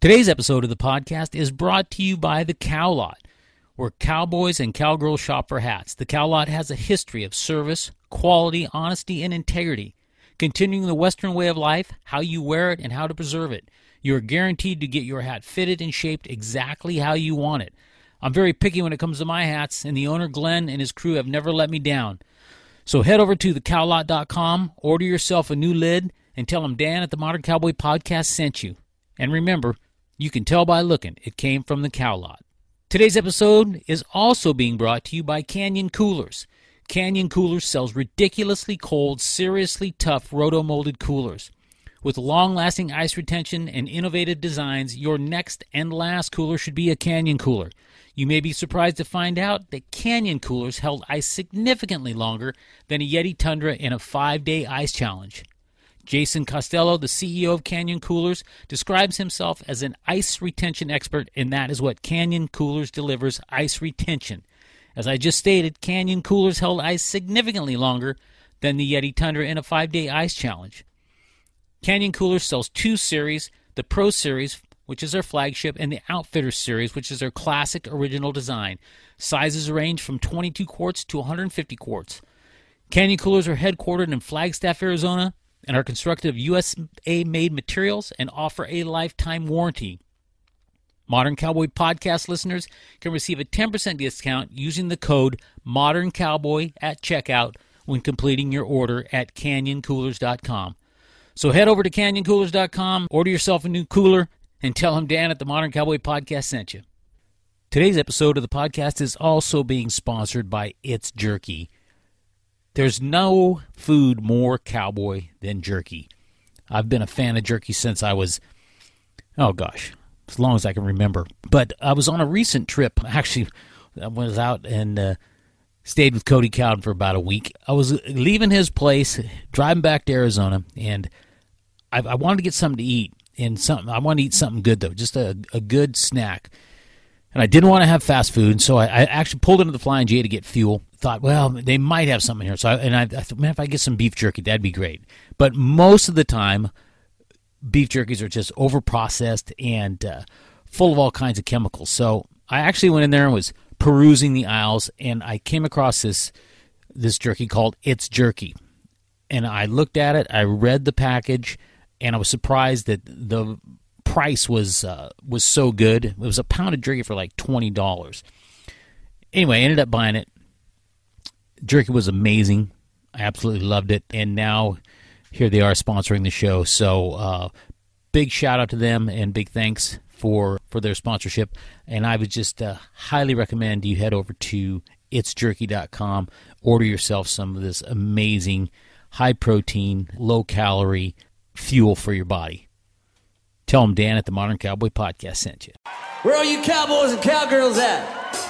Today's episode of the podcast is brought to you by The Cow Lot, where cowboys and cowgirls shop for hats. The Cow Lot has a history of service, quality, honesty, and integrity, continuing the Western way of life, how you wear it, and how to preserve it. You are guaranteed to get your hat fitted and shaped exactly how you want it. I'm very picky when it comes to my hats, and the owner, Glenn, and his crew have never let me down. So head over to thecowlot.com, order yourself a new lid, and tell them Dan at the Modern Cowboy Podcast sent you. And remember, you can tell by looking, it came from the cow lot. Today's episode is also being brought to you by Canyon Coolers. Canyon Coolers sells ridiculously cold, seriously tough roto molded coolers. With long lasting ice retention and innovative designs, your next and last cooler should be a Canyon cooler. You may be surprised to find out that Canyon coolers held ice significantly longer than a Yeti Tundra in a five day ice challenge. Jason Costello, the CEO of Canyon Coolers, describes himself as an ice retention expert, and that is what Canyon Coolers delivers ice retention. As I just stated, Canyon Coolers held ice significantly longer than the Yeti Tundra in a five day ice challenge. Canyon Coolers sells two series the Pro Series, which is their flagship, and the Outfitter Series, which is their classic original design. Sizes range from 22 quarts to 150 quarts. Canyon Coolers are headquartered in Flagstaff, Arizona, and are constructed of USA made materials and offer a lifetime warranty. Modern Cowboy podcast listeners can receive a 10% discount using the code Modern Cowboy at checkout when completing your order at canyoncoolers.com. So head over to canyoncoolers.com, order yourself a new cooler, and tell them Dan at the Modern Cowboy Podcast sent you. Today's episode of the podcast is also being sponsored by It's Jerky. There's no food more cowboy than jerky. I've been a fan of jerky since I was, oh gosh, as long as I can remember. But I was on a recent trip. Actually, I was out and uh, stayed with Cody Cowden for about a week. I was leaving his place, driving back to Arizona, and I, I wanted to get something to eat. And something I wanted to eat something good though, just a, a good snack. And I didn't want to have fast food, so I, I actually pulled into the Flying J to get fuel. Thought, well, they might have something here. So, I, and I, I thought, man, if I get some beef jerky, that'd be great. But most of the time, beef jerkies are just over processed and uh, full of all kinds of chemicals. So I actually went in there and was perusing the aisles, and I came across this this jerky called It's Jerky. And I looked at it, I read the package, and I was surprised that the price was uh, was so good. It was a pound of jerky for like twenty dollars. Anyway, I ended up buying it. Jerky was amazing. I absolutely loved it, and now here they are sponsoring the show. So uh, big shout out to them and big thanks for for their sponsorship. And I would just uh, highly recommend you head over to itsjerky.com, order yourself some of this amazing high protein, low calorie fuel for your body. Tell them Dan at the Modern Cowboy Podcast sent you. Where are you cowboys and cowgirls at?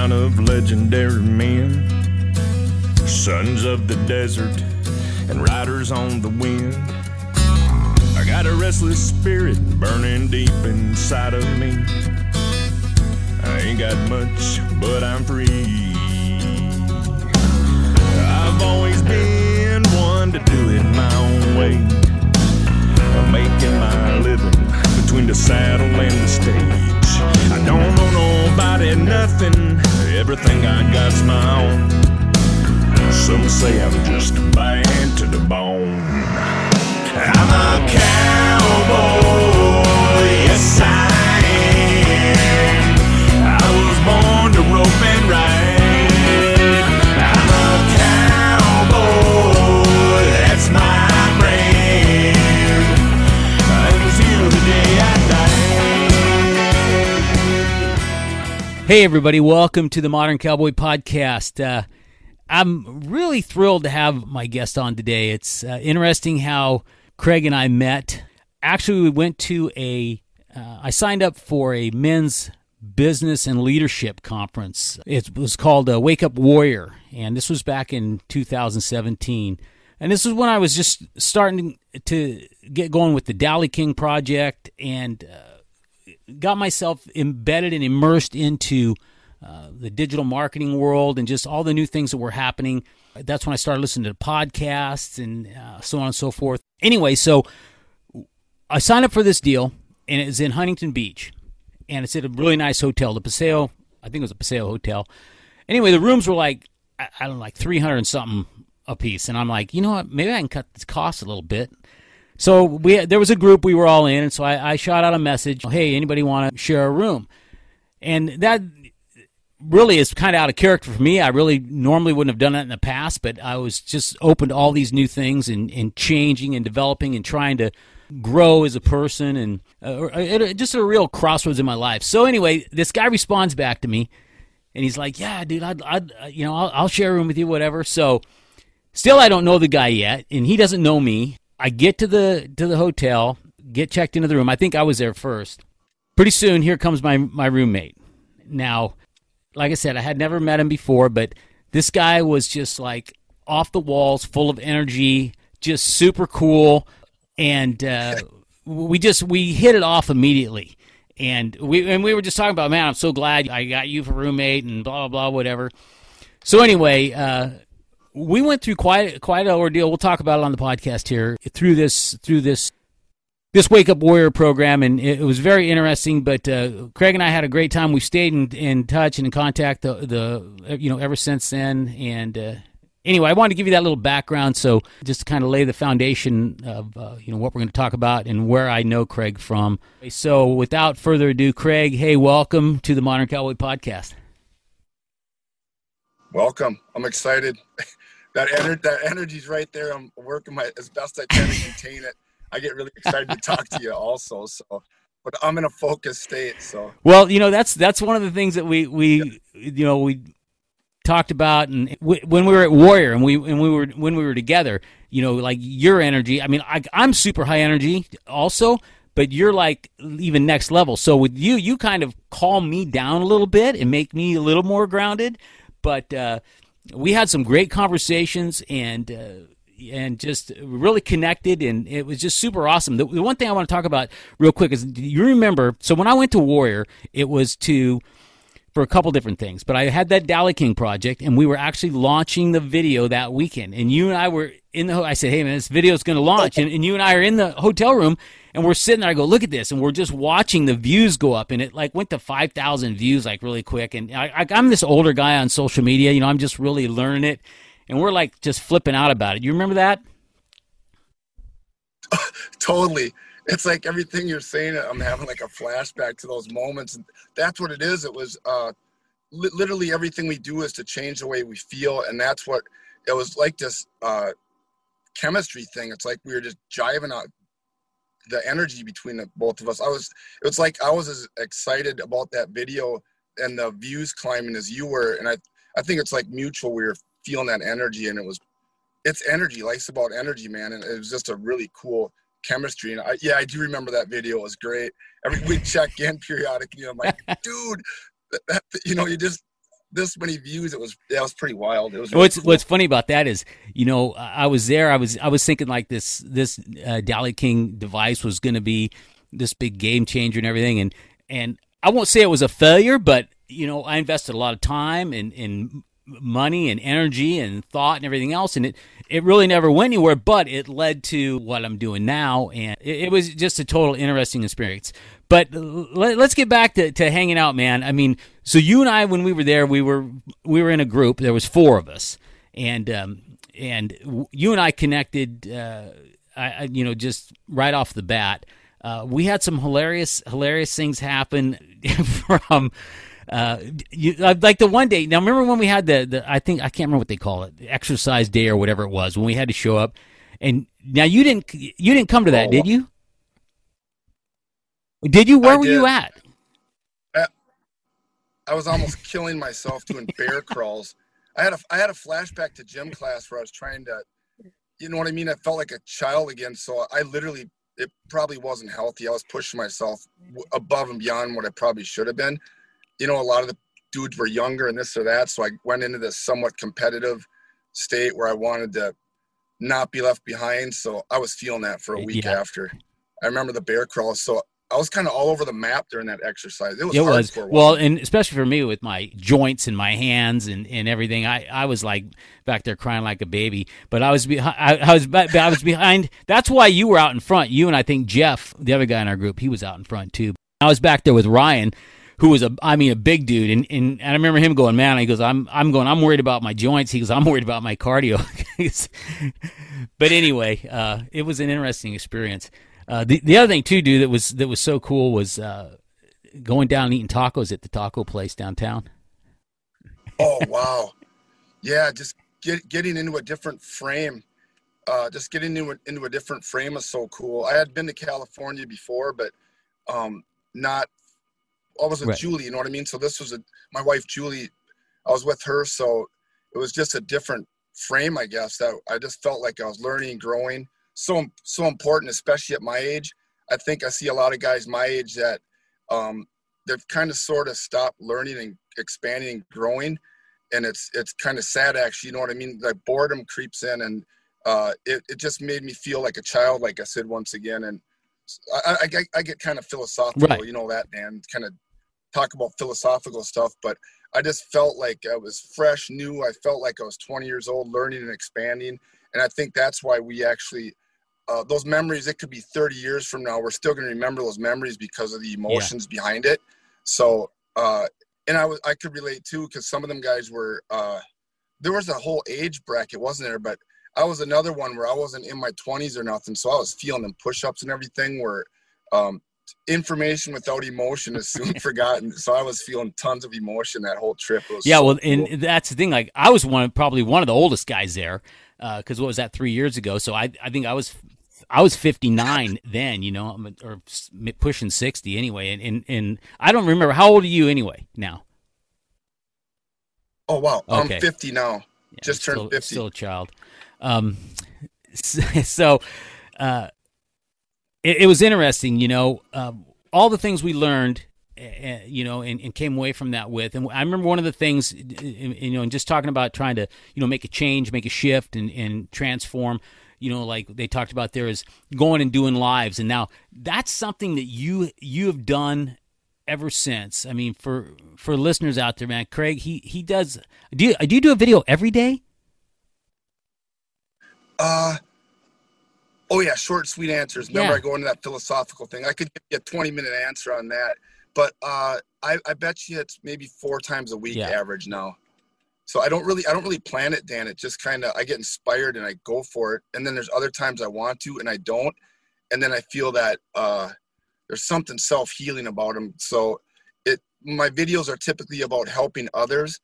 Line of legendary men, sons of the desert and riders on the wind. I got a restless spirit burning deep inside of me. I ain't got much, but I'm free. I've always been Hey, everybody, welcome to the Modern Cowboy Podcast. Uh, I'm really thrilled to have my guest on today. It's uh, interesting how Craig and I met. Actually, we went to a. Uh, I signed up for a men's business and leadership conference. It was called uh, Wake Up Warrior, and this was back in 2017. And this was when I was just starting to get going with the Dally King project and uh, got myself embedded and immersed into uh, the digital marketing world and just all the new things that were happening. That's when I started listening to podcasts and uh, so on and so forth. Anyway, so I signed up for this deal, and it was in Huntington Beach and it's at a really nice hotel, the Paseo. I think it was a Paseo hotel. Anyway, the rooms were like I, don't know, like three hundred something a piece, and I'm like, you know what? Maybe I can cut the cost a little bit. So we there was a group we were all in, and so I, I shot out a message. Hey, anybody want to share a room? And that really is kind of out of character for me. I really normally wouldn't have done that in the past, but I was just open to all these new things and, and changing and developing and trying to grow as a person and uh, just a real crossroads in my life. So anyway, this guy responds back to me, and he's like, "Yeah, dude, I'd, I'd uh, you know, I'll, I'll share a room with you, whatever." So still, I don't know the guy yet, and he doesn't know me. I get to the to the hotel, get checked into the room. I think I was there first. Pretty soon, here comes my my roommate. Now, like I said, I had never met him before, but this guy was just like off the walls, full of energy, just super cool and uh, we just we hit it off immediately. And we and we were just talking about, man, I'm so glad I got you for roommate and blah blah blah whatever. So anyway, uh, we went through quite quite an ordeal. We'll talk about it on the podcast here through this through this this Wake Up Warrior program, and it was very interesting. But uh, Craig and I had a great time. We stayed in, in touch and in contact the, the you know ever since then, and uh, anyway, I wanted to give you that little background, so just to kind of lay the foundation of uh, you know what we're going to talk about and where I know Craig from. So, without further ado, Craig, hey, welcome to the Modern Cowboy Podcast. Welcome. I'm excited. That ener- that energy's right there. I'm working my as best I can to contain it. I get really excited to talk to you also. So but I'm in a focused state. So well, you know that's that's one of the things that we we yeah. you know we talked about and w- when we were at Warrior and we and we were when we were together, you know, like your energy. I mean, I, I'm super high energy also, but you're like even next level. So with you, you kind of calm me down a little bit and make me a little more grounded. But uh, we had some great conversations and. Uh, and just really connected, and it was just super awesome. The, the one thing I want to talk about real quick is you remember? So when I went to Warrior, it was to for a couple different things. But I had that Dally King project, and we were actually launching the video that weekend. And you and I were in the. I said, "Hey man, this video is going to launch," and, and you and I are in the hotel room, and we're sitting there. I go, "Look at this," and we're just watching the views go up, and it like went to five thousand views like really quick. And I, I, I'm this older guy on social media, you know, I'm just really learning it, and we're like just flipping out about it. You remember that? totally it's like everything you're saying i'm having like a flashback to those moments and that's what it is. It was uh li- literally everything we do is to change the way we feel and that's what it was like this uh chemistry thing. It's like we were just jiving out the energy between the both of us. I was it was like i was as excited about that video and the views climbing as you were and i i think it's like mutual we were feeling that energy and it was it's energy life's about energy man and it was just a really cool chemistry. And I, yeah, I do remember that video. It was great. Every we check in periodically. I'm like, dude, that, that, you know, you just this many views. It was that was pretty wild. It was. Really what's cool. What's funny about that is, you know, I was there. I was I was thinking like this this uh, Dally King device was going to be this big game changer and everything. And and I won't say it was a failure, but you know, I invested a lot of time and and money and energy and thought and everything else and it it really never went anywhere but it led to what i'm doing now and it, it was just a total interesting experience. But let, us get back to, to hanging out man. I mean so you and i when we were there we were we were in a group. There was four of us. And um and you and i connected uh I, you know just right off the bat. Uh, we had some hilarious hilarious things happen from uh, you, uh, like the one day. Now, remember when we had the, the I think I can't remember what they call it, the exercise day or whatever it was, when we had to show up. And now you didn't you didn't come to that, oh, did you? Did you? Where I were did. you at? I was almost killing myself doing bear crawls. I had a I had a flashback to gym class where I was trying to you know what I mean? I felt like a child again. So I literally, it probably wasn't healthy. I was pushing myself above and beyond what I probably should have been. You know, a lot of the dudes were younger and this or that. So I went into this somewhat competitive state where I wanted to not be left behind. So I was feeling that for a week yeah. after. I remember the bear crawl. So I was kind of all over the map during that exercise. It was. It was well, and especially for me with my joints and my hands and, and everything. I, I was like back there crying like a baby. But I was behind. I, I was I was behind. That's why you were out in front. You and I think Jeff, the other guy in our group, he was out in front too. I was back there with Ryan, who was a I mean a big dude, and, and, and I remember him going, man. He goes, I'm I'm going. I'm worried about my joints. He goes, I'm worried about my cardio. but anyway, uh, it was an interesting experience. Uh, the the other thing too, dude, that was that was so cool was uh, going down and eating tacos at the taco place downtown. Oh wow, yeah, just get, getting into a different frame. Uh, just getting into a, into a different frame is so cool. I had been to California before, but um, not. I was with right. Julie, you know what I mean. So this was a my wife Julie. I was with her, so it was just a different frame, I guess. That I just felt like I was learning, growing so so important, especially at my age. I think I see a lot of guys my age that um, they've kind of sort of stopped learning and expanding and growing, and it's it's kind of sad actually. You know what I mean? Like boredom creeps in, and uh, it it just made me feel like a child, like I said once again, and I, I, get, I get kind of philosophical, right. you know that, man. Kind of talk about philosophical stuff, but I just felt like I was fresh, new. I felt like I was 20 years old, learning and expanding, and I think that's why we actually uh, those memories it could be 30 years from now we're still going to remember those memories because of the emotions yeah. behind it so uh, and i was i could relate too because some of them guys were uh, there was a whole age bracket wasn't there but i was another one where i wasn't in my 20s or nothing so i was feeling them push-ups and everything where um, information without emotion is soon forgotten. So I was feeling tons of emotion that whole trip. yeah, so well, cool. and that's the thing. Like I was one, probably one of the oldest guys there, because uh, what was that three years ago? So I, I think I was I was 59 then, you know, or pushing 60 anyway. And, and, and I don't remember. How old are you anyway now? Oh, wow. Okay. I'm 50 now. Yeah, Just turned still, 50. Still a child. Um, so, uh, it, it, was interesting, you know, uh, all the things we learned, uh, you know, and, and, came away from that with. And I remember one of the things, you know, and just talking about trying to, you know, make a change, make a shift and, and transform you know, like they talked about there is going and doing lives, and now that's something that you you have done ever since. I mean, for for listeners out there, man, Craig, he he does. Do you do you do a video every day? Uh oh yeah, short sweet answers. Remember, yeah. I go into that philosophical thing. I could give you a twenty minute answer on that, but uh, I I bet you it's maybe four times a week yeah. average now so I don't really I don't really plan it, Dan. It just kind of I get inspired and I go for it. And then there's other times I want to and I don't. And then I feel that uh, there's something self healing about them. So it my videos are typically about helping others,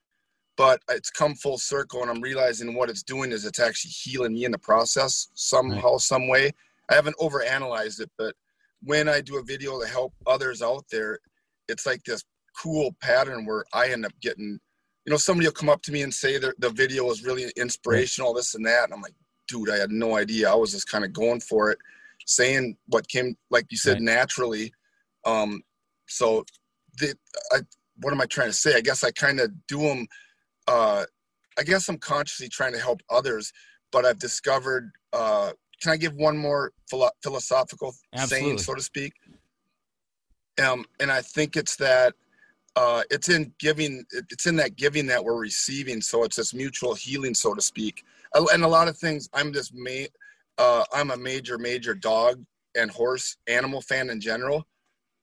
but it's come full circle and I'm realizing what it's doing is it's actually healing me in the process somehow, right. some way. I haven't overanalyzed it, but when I do a video to help others out there, it's like this cool pattern where I end up getting you know, somebody will come up to me and say that the video was really inspirational, this and that. And I'm like, dude, I had no idea. I was just kind of going for it, saying what came, like you said, right. naturally. Um, so the, I, what am I trying to say? I guess I kind of do them. Uh, I guess I'm consciously trying to help others, but I've discovered. Uh, can I give one more philo- philosophical Absolutely. saying, so to speak? Um, and I think it's that uh, it's in giving it's in that giving that we're receiving so it's this mutual healing so to speak and a lot of things i'm just ma- uh, i'm a major major dog and horse animal fan in general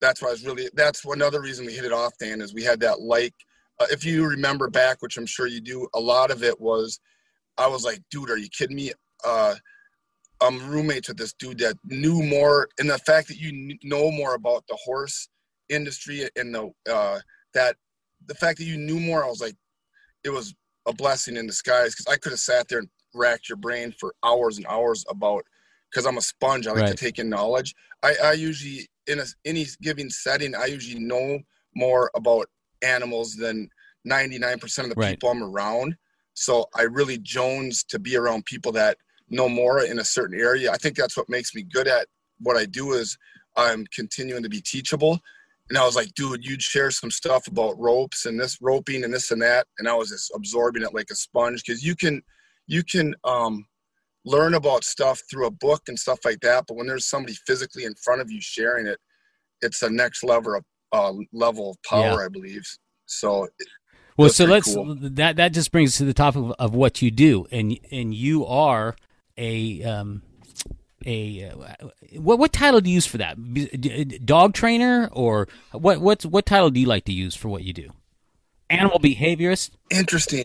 that's why i was really that's another reason we hit it off dan is we had that like uh, if you remember back which i'm sure you do a lot of it was i was like dude are you kidding me uh, i'm roommates with this dude that knew more and the fact that you know more about the horse industry and the uh, that the fact that you knew more, I was like, it was a blessing in disguise because I could have sat there and racked your brain for hours and hours about because I'm a sponge. I like right. to take in knowledge. I, I usually in a, any given setting, I usually know more about animals than 99% of the right. people I'm around. So I really jones to be around people that know more in a certain area. I think that's what makes me good at what I do is I'm continuing to be teachable. And I was like, dude, you'd share some stuff about ropes and this roping and this and that. And I was just absorbing it like a sponge because you can, you can um, learn about stuff through a book and stuff like that. But when there's somebody physically in front of you sharing it, it's a next level of uh, level of power, yeah. I believe. So well, so let's cool. that that just brings us to the top of, of what you do, and and you are a um a uh, what what title do you use for that? Dog trainer or what what what title do you like to use for what you do? Animal behaviorist. Interesting.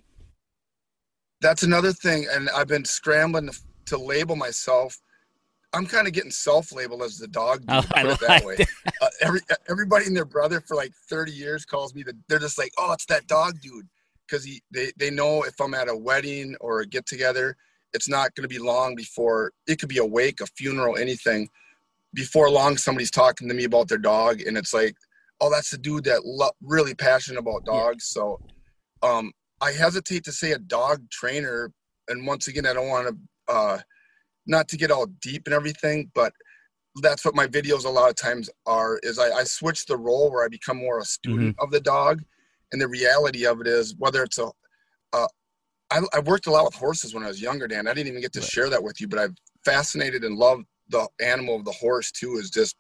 That's another thing, and I've been scrambling to, to label myself I'm kind of getting self-labeled as the dog. Dude, oh, put it that way. Uh, every everybody and their brother for like 30 years calls me the. They're just like, oh, it's that dog dude, because he they they know if I'm at a wedding or a get together, it's not going to be long before it could be a wake, a funeral, anything. Before long, somebody's talking to me about their dog, and it's like, oh, that's the dude that lo- really passionate about dogs. Yeah. So, um, I hesitate to say a dog trainer, and once again, I don't want to. Uh, not to get all deep and everything, but that's what my videos a lot of times are is I, I switch the role where I become more a student mm-hmm. of the dog. And the reality of it is whether it's a, uh, I, I worked a lot with horses when I was younger, Dan. I didn't even get to right. share that with you, but I've fascinated and loved the animal of the horse too. Is just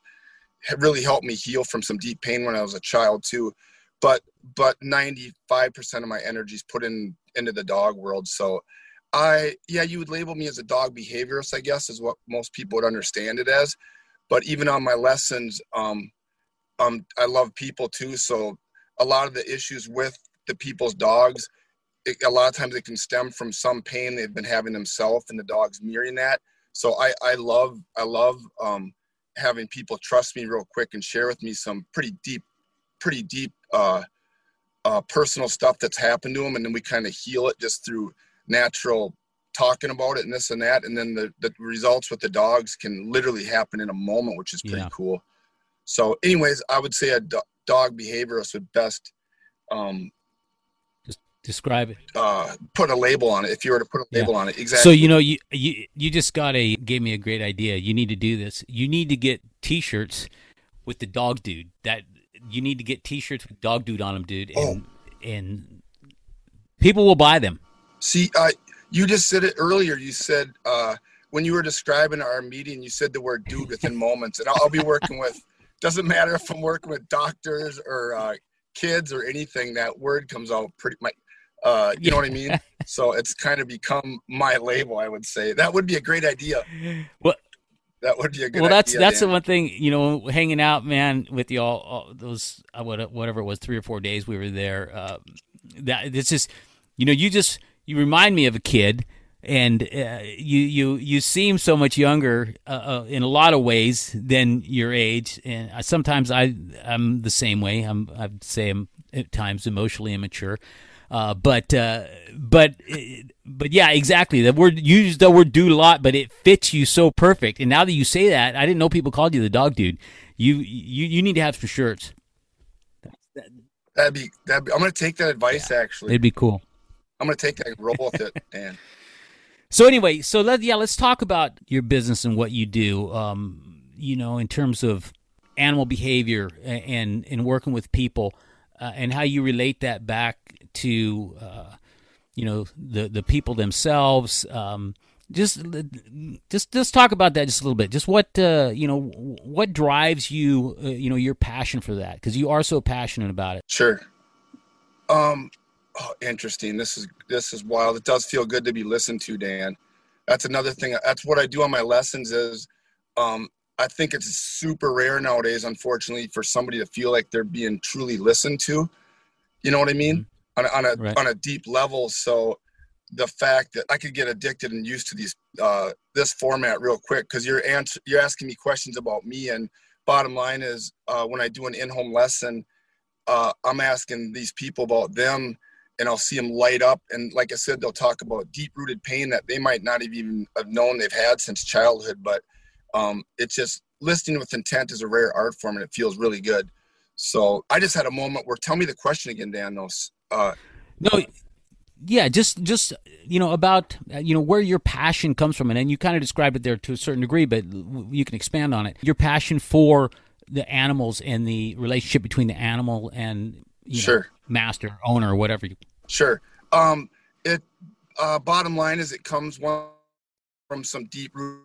really helped me heal from some deep pain when I was a child too. But but 95% of my energy is put in into the dog world. So I yeah, you would label me as a dog behaviorist, I guess, is what most people would understand it as. But even on my lessons, um, um, I love people too. So a lot of the issues with the people's dogs, it, a lot of times it can stem from some pain they've been having themselves, and the dog's mirroring that. So I I love I love um, having people trust me real quick and share with me some pretty deep, pretty deep uh, uh, personal stuff that's happened to them, and then we kind of heal it just through natural talking about it and this and that. And then the, the results with the dogs can literally happen in a moment which is pretty yeah. cool. So anyways i would say a do- dog behaviorist would best um describe it. uh put a label on it. If you were to put a label yeah. on it exactly. so you know you you you just got a gave me a great idea. You need to do this. You need to get t-shirts with the dog dude. That you need to get t-shirts with dog dude on them dude. And oh. and people will buy them See, uh, you just said it earlier. You said uh, when you were describing our meeting, you said the word dude within moments. And I'll, I'll, be working with, doesn't matter if I'm working with doctors or uh, kids or anything, that word comes out pretty much. Uh, you know what I mean? So it's kind of become my label, I would say. That would be a great idea. Well, that would be a good. Well, that's idea, that's Dan. the one thing you know, hanging out, man, with y'all all those uh, whatever it was, three or four days we were there. Uh, that it's just, you know, you just you remind me of a kid and uh, you you you seem so much younger uh, uh, in a lot of ways than your age and sometimes i i'm the same way. I'm i'd say i'm at times emotionally immature uh, but uh, but but yeah exactly. The word you use the word dude a lot but it fits you so perfect. And now that you say that i didn't know people called you the dog dude. You you you need to have some shirts. That'd be that i'm gonna take that advice yeah, actually. It'd be cool I'm gonna take that and roll with it, Dan. So anyway, so let yeah, let's talk about your business and what you do. Um, you know, in terms of animal behavior and and working with people, uh, and how you relate that back to uh, you know the the people themselves. Um, just just just talk about that just a little bit. Just what uh, you know, what drives you, uh, you know, your passion for that because you are so passionate about it. Sure. Um, Oh, interesting. This is this is wild. It does feel good to be listened to, Dan. That's another thing. That's what I do on my lessons. Is um, I think it's super rare nowadays, unfortunately, for somebody to feel like they're being truly listened to. You know what I mean? Mm-hmm. On a, on a right. on a deep level. So the fact that I could get addicted and used to these uh, this format real quick because you're answer, you're asking me questions about me and bottom line is uh, when I do an in-home lesson, uh, I'm asking these people about them and I'll see them light up. And like I said, they'll talk about deep rooted pain that they might not have even have known they've had since childhood. But um, it's just listening with intent is a rare art form and it feels really good. So I just had a moment where tell me the question again, Dan. Those, uh, no, yeah, just just you know about you know where your passion comes from, and, and you kind of described it there to a certain degree, but you can expand on it. Your passion for the animals and the relationship between the animal and you Sure. know, master, owner, or whatever. You, Sure. Um, it uh, bottom line is it comes one from some deep root,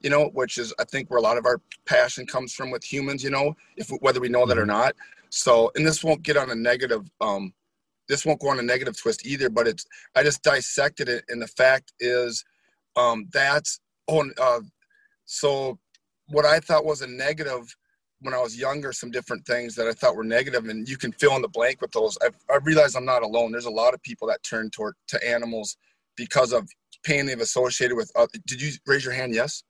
you know, which is I think where a lot of our passion comes from with humans, you know, if whether we know that or not. So, and this won't get on a negative. Um, this won't go on a negative twist either. But it's I just dissected it, and the fact is, um, that's oh, and, uh, so what I thought was a negative when I was younger, some different things that I thought were negative, and you can fill in the blank with those. I've, I realize I'm not alone. There's a lot of people that turn toward to animals because of pain they've associated with. Uh, did you raise your hand? Yes.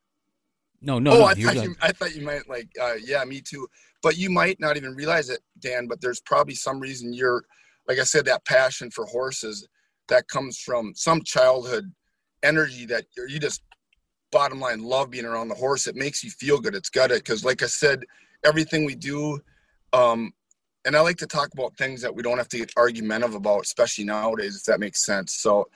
no, no, oh, no. I thought you. I thought you might like. Uh, yeah, me too. But you might not even realize it, Dan. But there's probably some reason you're, like I said, that passion for horses that comes from some childhood energy that you're, you just bottom line love being around the horse. It makes you feel good. It's got it because, like I said, everything we do, um, and I like to talk about things that we don't have to get argumentative about, especially nowadays, if that makes sense. So,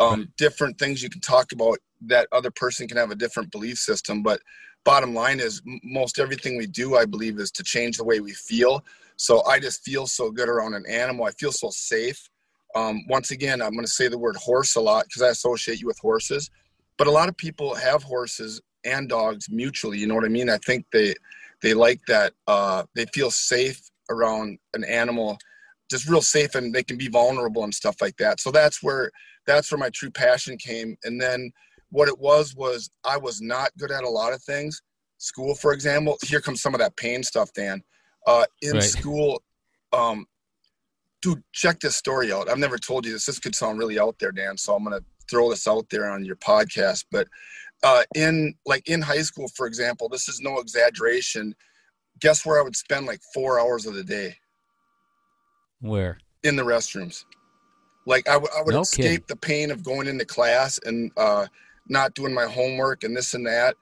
um, different things you can talk about that other person can have a different belief system, but bottom line is m- most everything we do, I believe, is to change the way we feel. So I just feel so good around an animal. I feel so safe. Um, once again, I'm going to say the word horse a lot because I associate you with horses. But a lot of people have horses and dogs mutually. You know what I mean? I think they they like that. Uh, they feel safe around an animal, just real safe, and they can be vulnerable and stuff like that. So that's where that's where my true passion came. And then what it was was I was not good at a lot of things. School, for example, here comes some of that pain stuff, Dan. Uh, in Right. school, um, dude, check this story out. I've never told you this. This could sound really out there, Dan. So I'm gonna throw this out there on your podcast. But uh, in like in high school, for example, this is no exaggeration. Guess where I would spend like four hours of the day Where? in the restrooms. Like I, w- I would No escape kidding. the pain of going into class and uh, not doing my homework and this and that.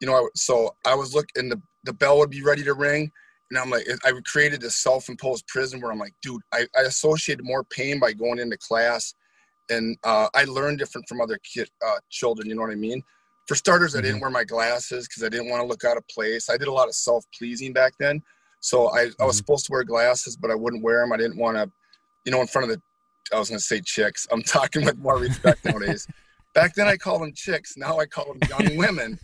You know, I, so I was looking, the the bell would be ready to ring, and I'm like, I created this self-imposed prison where I'm like, dude, I, I associated more pain by going into class, and uh, I learned different from other kid uh, children. You know what I mean? For starters, I didn't wear my glasses because I didn't want to look out of place. I did a lot of self-pleasing back then, so I, I was Mhm. supposed to wear glasses, but I wouldn't wear them. I didn't want to, you know, in front of the I was gonna say chicks. I'm talking with more respect nowadays. Back then I called them chicks. Now I call them young women.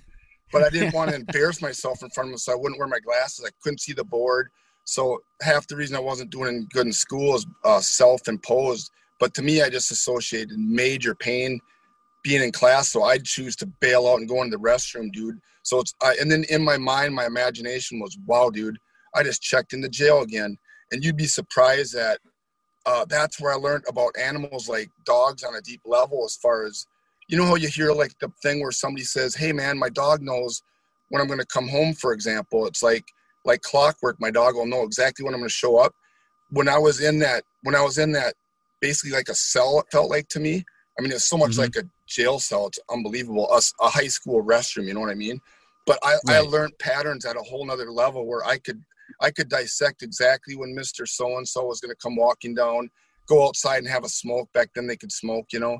But I didn't want to embarrass myself in front of them, so I wouldn't wear my glasses. I couldn't see the board. So half the reason I wasn't doing good in school is uh, self-imposed. But to me, I just associated major pain being in class. So I'd choose to bail out and go into the restroom, dude. So it's I, and then in my mind, my imagination was, wow, dude, I just checked into jail again. And you'd be surprised that uh, that's where I learned about animals like dogs on a deep level. As far as you know, how you hear like the thing where somebody says, "Hey, man, my dog knows when I'm going to come home." For example, it's like like clockwork. My dog will know exactly when I'm going to show up. When I was in that, when I was in that, basically like a cell, it felt like to me. I mean, it's so much Mhm. like a jail cell. It's unbelievable. A, a high school restroom. You know what I mean? But I, I learned patterns at a whole nother level where I could I could dissect exactly when Mr. So and so was going to come walking down, go outside and have a smoke. Back then they could smoke, you know.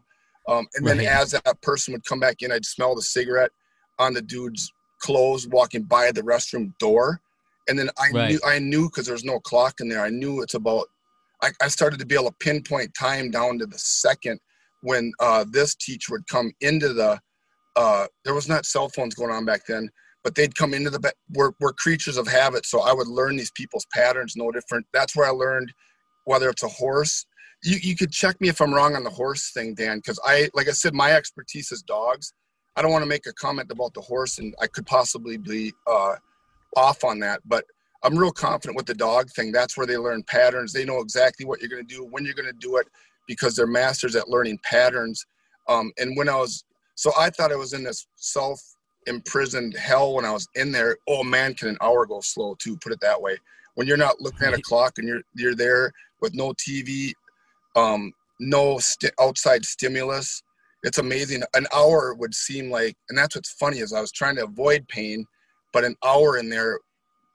Um, and then Right. as that person would come back in, I'd smell the cigarette on the dude's clothes walking by the restroom door. And then I Right. knew I knew because there's no clock in there. I knew it's about. I, I started to be able to pinpoint time down to the second when uh, this teacher would come into the. Uh, there was not cell phones going on back then, but they'd come into the. We're, we're creatures of habit, so I would learn these people's patterns. No different. That's where I learned whether it's a horse. You you could check me if I'm wrong on the horse thing, Dan, because I like I said, my expertise is dogs. I don't want to make a comment about the horse, and I could possibly be uh, off on that, but I'm real confident with the dog thing. That's where they learn patterns. They know exactly what you're going to do, when you're going to do it, because they're masters at learning patterns. Um, and when I was, so I thought I was in this self imprisoned hell when I was in there. Oh man, can an hour go slow too? Put it that way. When you're not looking at a clock and you're you're there with no TV, um, no st- outside stimulus, it's amazing. An hour would seem like, and that's what's funny is I was trying to avoid pain, but an hour in there,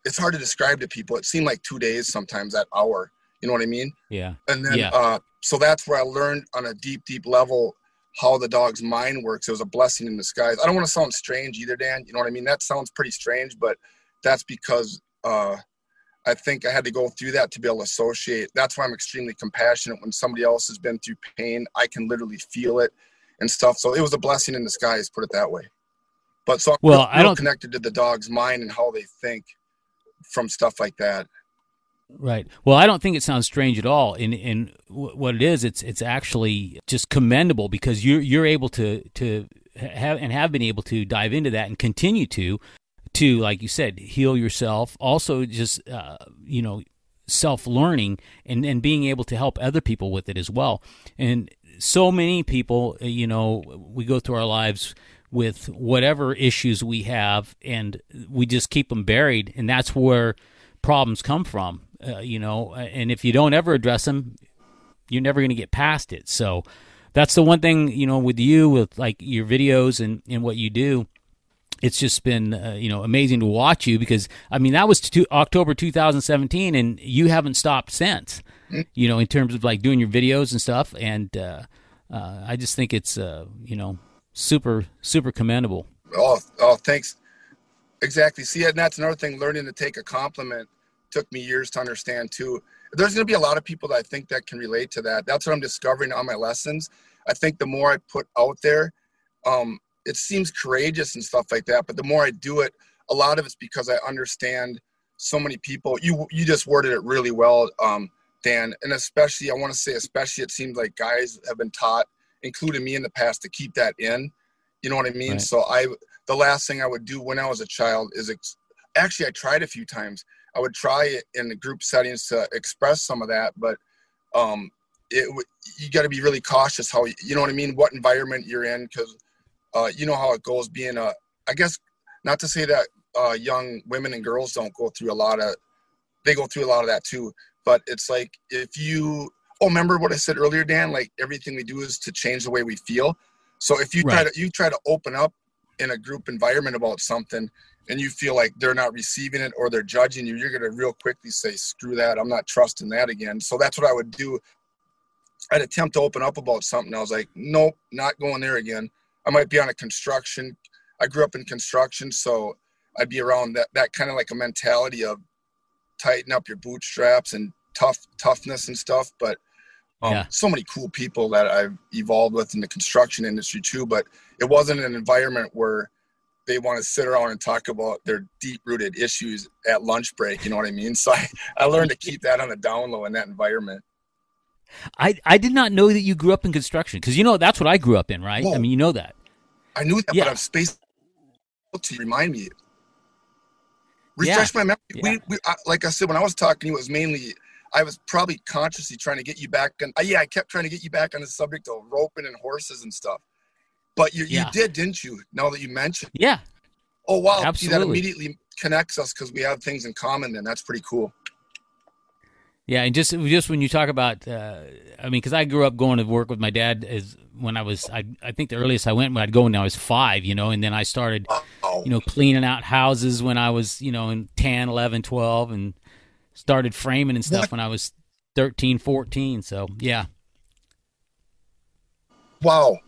it's hard to describe to people. It seemed like two days sometimes that hour. You know what I mean? Yeah. And then, Yeah. uh, so that's where I learned on a deep, deep level how the dog's mind works. It was a blessing in disguise. I don't want to sound strange either, Dan. You know what I mean? That sounds pretty strange, but that's because uh, I think I had to go through that to be able to associate. That's why I'm extremely compassionate. When somebody else has been through pain, I can literally feel it and stuff. So it was a blessing in disguise, put it that way. But so I'm Well, real- I don't- connected to the dog's mind and how they think from stuff like that. Right. Well, I don't think it sounds strange at all. In in what it is, it's it's actually just commendable because you're you're able to to have and have been able to dive into that and continue to to like you said heal yourself. Also, just uh, you know self learning and and being able to help other people with it as well. And so many people, uh, you know, we go through our lives with whatever issues we have and we just keep them buried and that's where problems come from uh, you know and if you don't ever address them you're never going to get past it so that's the one thing you know with you with like your videos and and what you do it's just been uh, you know amazing to watch you because I mean that was to October 2017 and you haven't stopped since you know in terms of like doing your videos and stuff and uh, uh, I just think it's uh, you know super super commendable Oh, oh, thanks. Exactly. See, and that's another thing. Learning to take a compliment took me years to understand too. There's going to be a lot of people that I think that can relate to that. That's what I'm discovering on my lessons. I think the more I put out there, um, it seems courageous and stuff like that. But the more I do it, a lot of it's because I understand so many people. You you just worded it really well, um, Dan. And especially, I want to say, especially, it seems like guys have been taught, including me in the past, to keep that in. You know what I mean? Right. So I, the last thing I would do when I was a child is, ex- actually, I tried a few times. I would try it in the group settings to express some of that, but um, it you got to be really cautious how you know what I mean, what environment you're in, because uh, you know how it goes. Being a, I guess, not to say that uh, young women and girls don't go through a lot of, they go through a lot of that too. But it's like if you, oh, remember what I said earlier, Dan? Like everything we do is to change the way we feel. So if you try to you try to open up in a group environment about something and you feel like they're not receiving it or they're judging you, you're going to real quickly say, screw that. I'm not trusting that again. So that's what I would do. I'd attempt to open up about something. I was like, nope, not going there again. I might be on a construction. I grew up in construction. So I'd be around that, that kind of like a mentality of tighten up your bootstraps and tough toughness and stuff. But um, Yeah. so many cool people that I've evolved with in the construction industry too. But it wasn't an environment where they want to sit around and talk about their deep rooted issues at lunch break. You know what I mean? So I, I learned to keep that on the down low in that environment. I I did not know that you grew up in construction because you know that's what I grew up in right I mean you know that I knew that, Yeah. but I'm spaced to remind me. Refresh my memory. Yeah. We, we I, like I said, when I was talking, to you, it was mainly I was probably consciously trying to get you back. And uh, yeah, I kept trying to get you back on the subject of roping and horses and stuff. But you, Yeah. you did, didn't you? Now that you mentioned. yeah Oh wow! See, that immediately connects us because we have things in common. Then that's pretty cool. Yeah, and just just when you talk about, uh, I mean, because I grew up going to work with my dad as when I was, I I think the earliest I went when I'd go when I was five, you know, and then I started, Oh, you know, cleaning out houses when I was, you know, in 10, 11, 12, and started framing and stuff What? when I was 13, 14. So yeah, wow!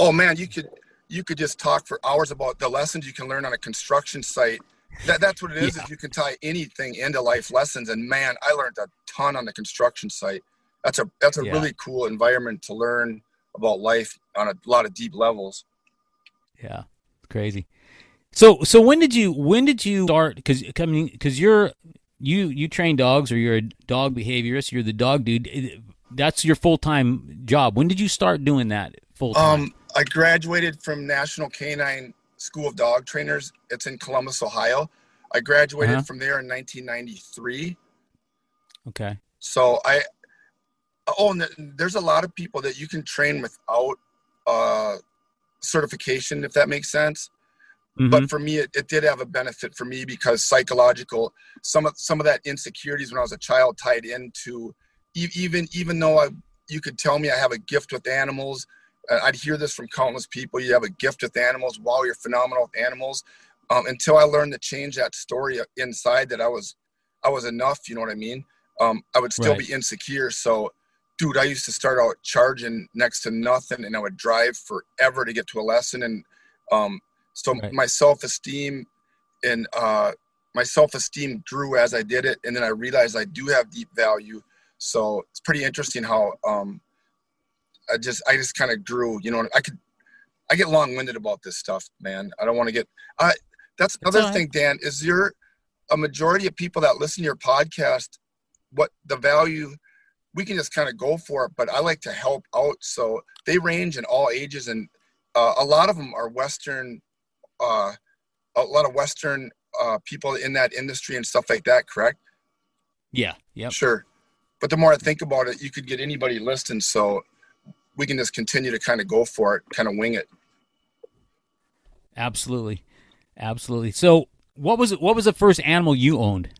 Oh man, you could you could just talk for hours about the lessons you can learn on a construction site. That, that's what it is. Yeah. If you can tie anything into life lessons, and man, I learned a ton on the construction site. That's a that's a Yeah. really cool environment to learn about life on a lot of deep levels. yeah, crazy. So so when did you when did you start? Because I mean, because you're you you train dogs or you're a dog behaviorist. You're the dog dude. That's your full time job. When did you start doing that full time? Um, I graduated from National Canine School of Dog Trainers. It's in Columbus, Ohio. I graduated Uh-huh. from there in 1993. okay. So I, oh, and there's a lot of people that you can train without uh, certification, if that makes sense. Mhm. But for me, it, it did have a benefit for me because psychological, some of some of that insecurities when I was a child tied into, even even though I, you could tell me I have a gift with animals. I'd hear this from countless people. You have a gift with animals. Wow, you're phenomenal with animals. Um, until I learned to change that story inside, that I was, I was enough. You know what I mean? um, I would still Right. be insecure. So, dude, I used to start out charging next to nothing, and I would drive forever to get to a lesson. And um, so Right. my self esteem and uh, my self esteem grew as I did it, and then I realized I do have deep value. So it's pretty interesting how um, I just I just kind of grew. You know, I could I get long winded about this stuff, man. I don't want to get. I that's another all right. thing, Dan. Is there a majority of people that listen to your podcast? What the value? We can just kind of go for it, but I like to help out. So they range in all ages, and uh, a lot of them are Western. Uh, a lot of Western uh, people in that industry and stuff like that. Correct? Yeah. Yep. Sure. But the more I think about it, you could get anybody listening. So we can just continue to kind of go for it, kind of wing it. Absolutely. Absolutely. So, what was it? What was the first animal you owned?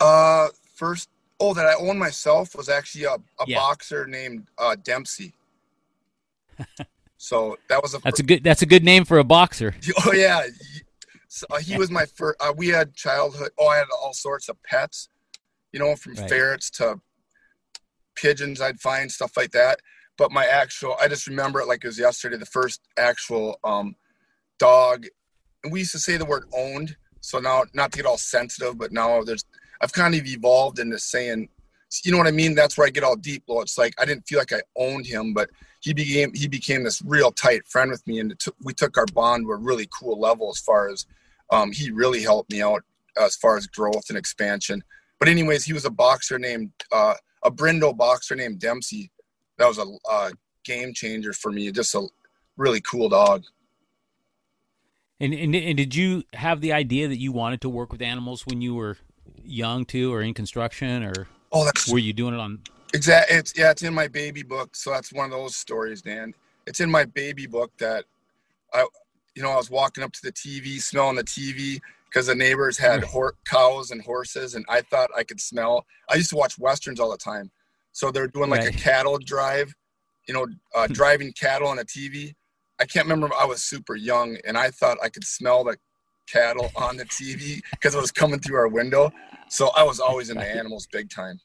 Uh, first, oh, that I owned myself was actually a, a Yeah. boxer named uh, Dempsey. so that was a. That's a good. That's a good name for a boxer. oh yeah, so, uh, he was my first. Uh, we had childhood. Oh, I had all sorts of pets. You know, from Right. ferrets to pigeons. I'd find stuff like that. But my actual, I just remember it like it was yesterday. The first actual um, dog, and we used to say the word owned. So now, not to get all sensitive, but now there's, I've kind of evolved into saying, you know what I mean? That's where I get all deep. Well, it's like I didn't feel like I owned him, but he became he became this real tight friend with me, and took, we took our bond to a really cool level as far as um, he really helped me out as far as growth and expansion. But anyways, he was a boxer named uh, a Brindle boxer named Dempsey. That was a uh, game changer for me. Just a really cool dog. And, and and did you have the idea that you wanted to work with animals when you were young too, or in construction, or Oh, that's were you doing it on? Exactly. It's yeah, it's in my baby book. So that's one of those stories, Dan. It's in my baby book that I, you know, I was walking up to the TV, smelling the TV because the neighbors had hor- cows and horses, and I thought I could smell. I used to watch westerns all the time, so they're doing like Right. a cattle drive, you know, uh, driving cattle on a TV. I can't remember. I was super young, and I thought I could smell the cattle on the TV because it was coming through our window. So I was always into animals big time.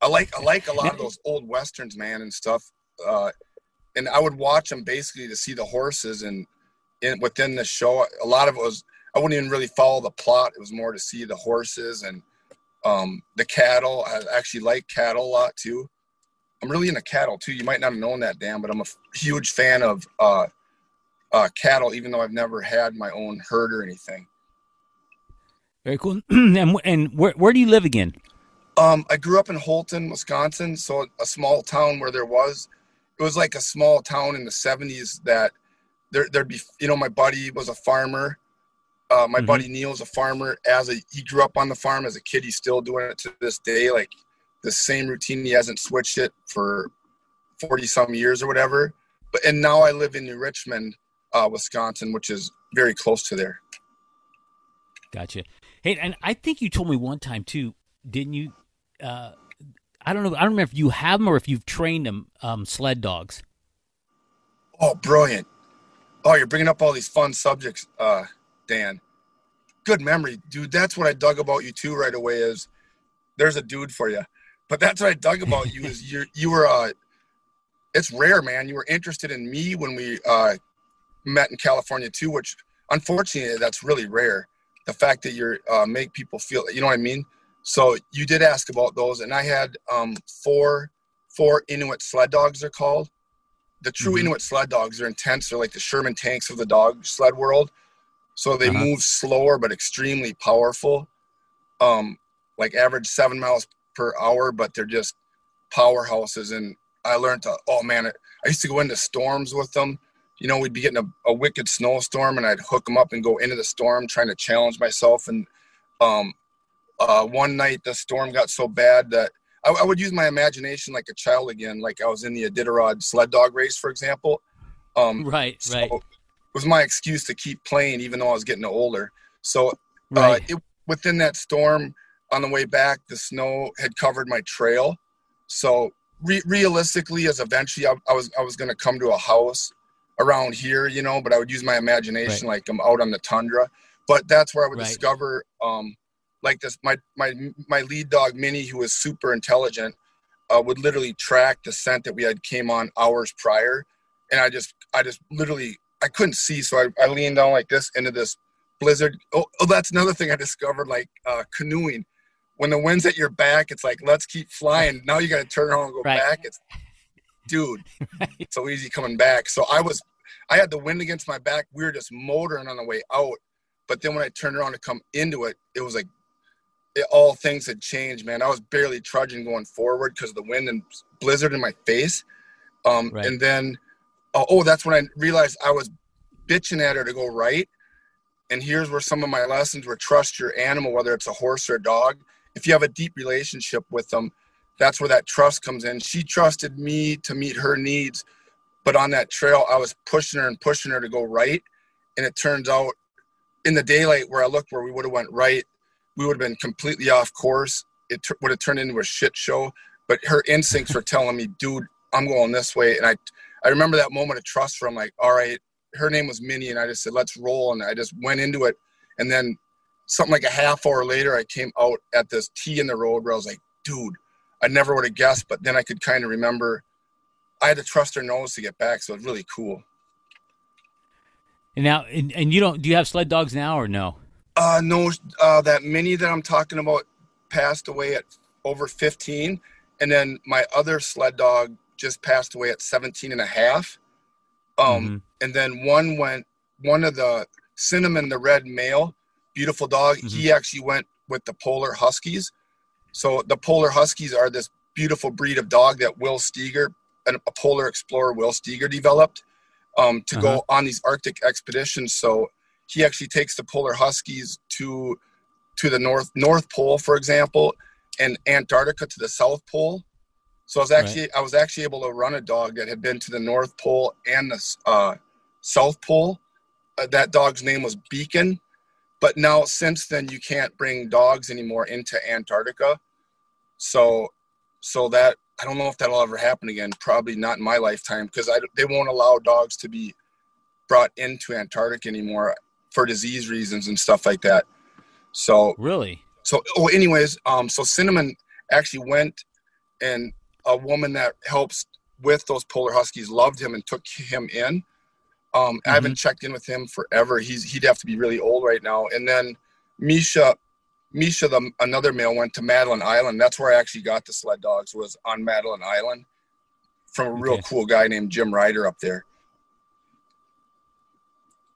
I like I like a lot of those old westerns, man, and stuff. Uh, and I would watch them basically to see the horses and in within the show. A lot of it was I wouldn't even really follow the plot. It was more to see the horses and um, the cattle. I actually like cattle a lot too. I'm really into cattle too. You might not have known that, Dan, but I'm a f- huge fan of uh, uh, cattle, even though I've never had my own herd or anything. Very cool. and and where where do you live again? Um, I grew up in Holton, Wisconsin, so a small town where there was, it was like a small town in the '70s that there there'd be, you know, my buddy was a farmer. Uh, my Mhm. buddy Neil's a farmer. As a he grew up on the farm as a kid. He's still doing it to this day. Like the same routine. He hasn't switched it for forty some years or whatever. But and now I live in New Richmond, uh, Wisconsin, which is very close to there. Gotcha. Hey, and I think you told me one time too, didn't you? Uh, I don't know. I don't remember if you have them or if you've trained them. Um, sled dogs. Oh, brilliant. Oh, you're bringing up all these fun subjects, uh, Dan. Good memory, dude. That's what I dug about you too right away is there's a dude for you. But that's what I dug about you is you you were uh it's rare, man. You were interested in me when we uh met in California too, which unfortunately that's really rare. The fact that you're uh make people feel you know what I mean? So you did ask about those and I had um four four Inuit sled dogs they're called the true Mhm. Inuit sled dogs are intense. They're like the Sherman tanks of the dog sled world. So they Uh-huh. move slower but extremely powerful. Um, like average seven miles per hour, but they're just powerhouses. And I learned to, oh man, I used to go into storms with them. You know, we'd be getting a, a wicked snowstorm and I'd hook them up and go into the storm trying to challenge myself. And um, uh, one night the storm got so bad that I, I would use my imagination like a child again, like I was in the Iditarod sled dog race, for example. Um, Right. so Right. Was my excuse to keep playing, even though I was getting older. So Right. uh, it, within that storm, on the way back, the snow had covered my trail. So re- realistically, as eventually I, I was I was going to come to a house around here, you know, but I would use my imagination like I'm out on the tundra. But that's where I would Right. discover um, like this my my my lead dog Minnie, who was super intelligent, uh, would literally track the scent that we had came on hours prior, and I just I just literally I couldn't see, so I, I leaned down like this into this blizzard. Oh, oh that's another thing I discovered, like uh, canoeing. When the wind's at your back, it's like let's keep flying. Now you got to turn around and go Right. back. It's dude, it's so easy coming back. So I was, I had the wind against my back. We were just motoring on the way out, but then when I turned around to come into it, it was like it, all things had changed, man. I was barely trudging going forward because of the wind and blizzard in my face. Um, Right. And then, oh, oh, that's when I realized I was bitching at her to go right. And here's where some of my lessons were trust your animal, whether it's a horse or a dog. If you have a deep relationship with them, that's where that trust comes in. She trusted me to meet her needs, but on that trail, I was pushing her and pushing her to go right. And it turns out in the daylight where I looked where we would have went right, we would have been completely off course. It t- would have turned into a shit show. But her instincts were telling me, dude, I'm going this way. And I, I remember that moment of trust where I'm like, all right, her name was Minnie. And I just said, let's roll. And I just went into it. And then something like a half hour later, I came out at this T in the road where I was like, dude, I never would have guessed. But then I could kind of remember I had to trust her nose to get back. So it was really cool. And now, and, and you don't? Do you have sled dogs now or no? Uh, no, uh, that Minnie that I'm talking about passed away at over 15. And then my other sled dog just passed away at 17 and a half. Um, Mhm. and then one went, one of the cinnamon, the red male, beautiful dog. He actually went with the polar huskies. So the polar huskies are this beautiful breed of dog that Will Steger, an, a polar explorer, Will Steger developed um, to Uh-huh. go on these Arctic expeditions. So he actually takes the polar huskies to to the north North Pole, for example, and Antarctica to the South Pole. So I was actually I was actually able to run a dog that had been to the North Pole and the uh, South Pole. Uh, that dog's name was Beacon, but now since then you can't bring dogs anymore into Antarctica. So so that I don't know if that'll ever happen again. Probably not in my lifetime because they won't allow dogs to be brought into Antarctica anymore for disease reasons and stuff like that. So Really? so oh anyways um so cinnamon actually went and a woman that helps with those polar huskies loved him and took him in um i haven't checked in with him forever he's he'd have to be really old right now and then misha misha the another male went to madeline island that's where i actually got the sled dogs was on madeline island from a real Okay. cool guy named jim ryder up there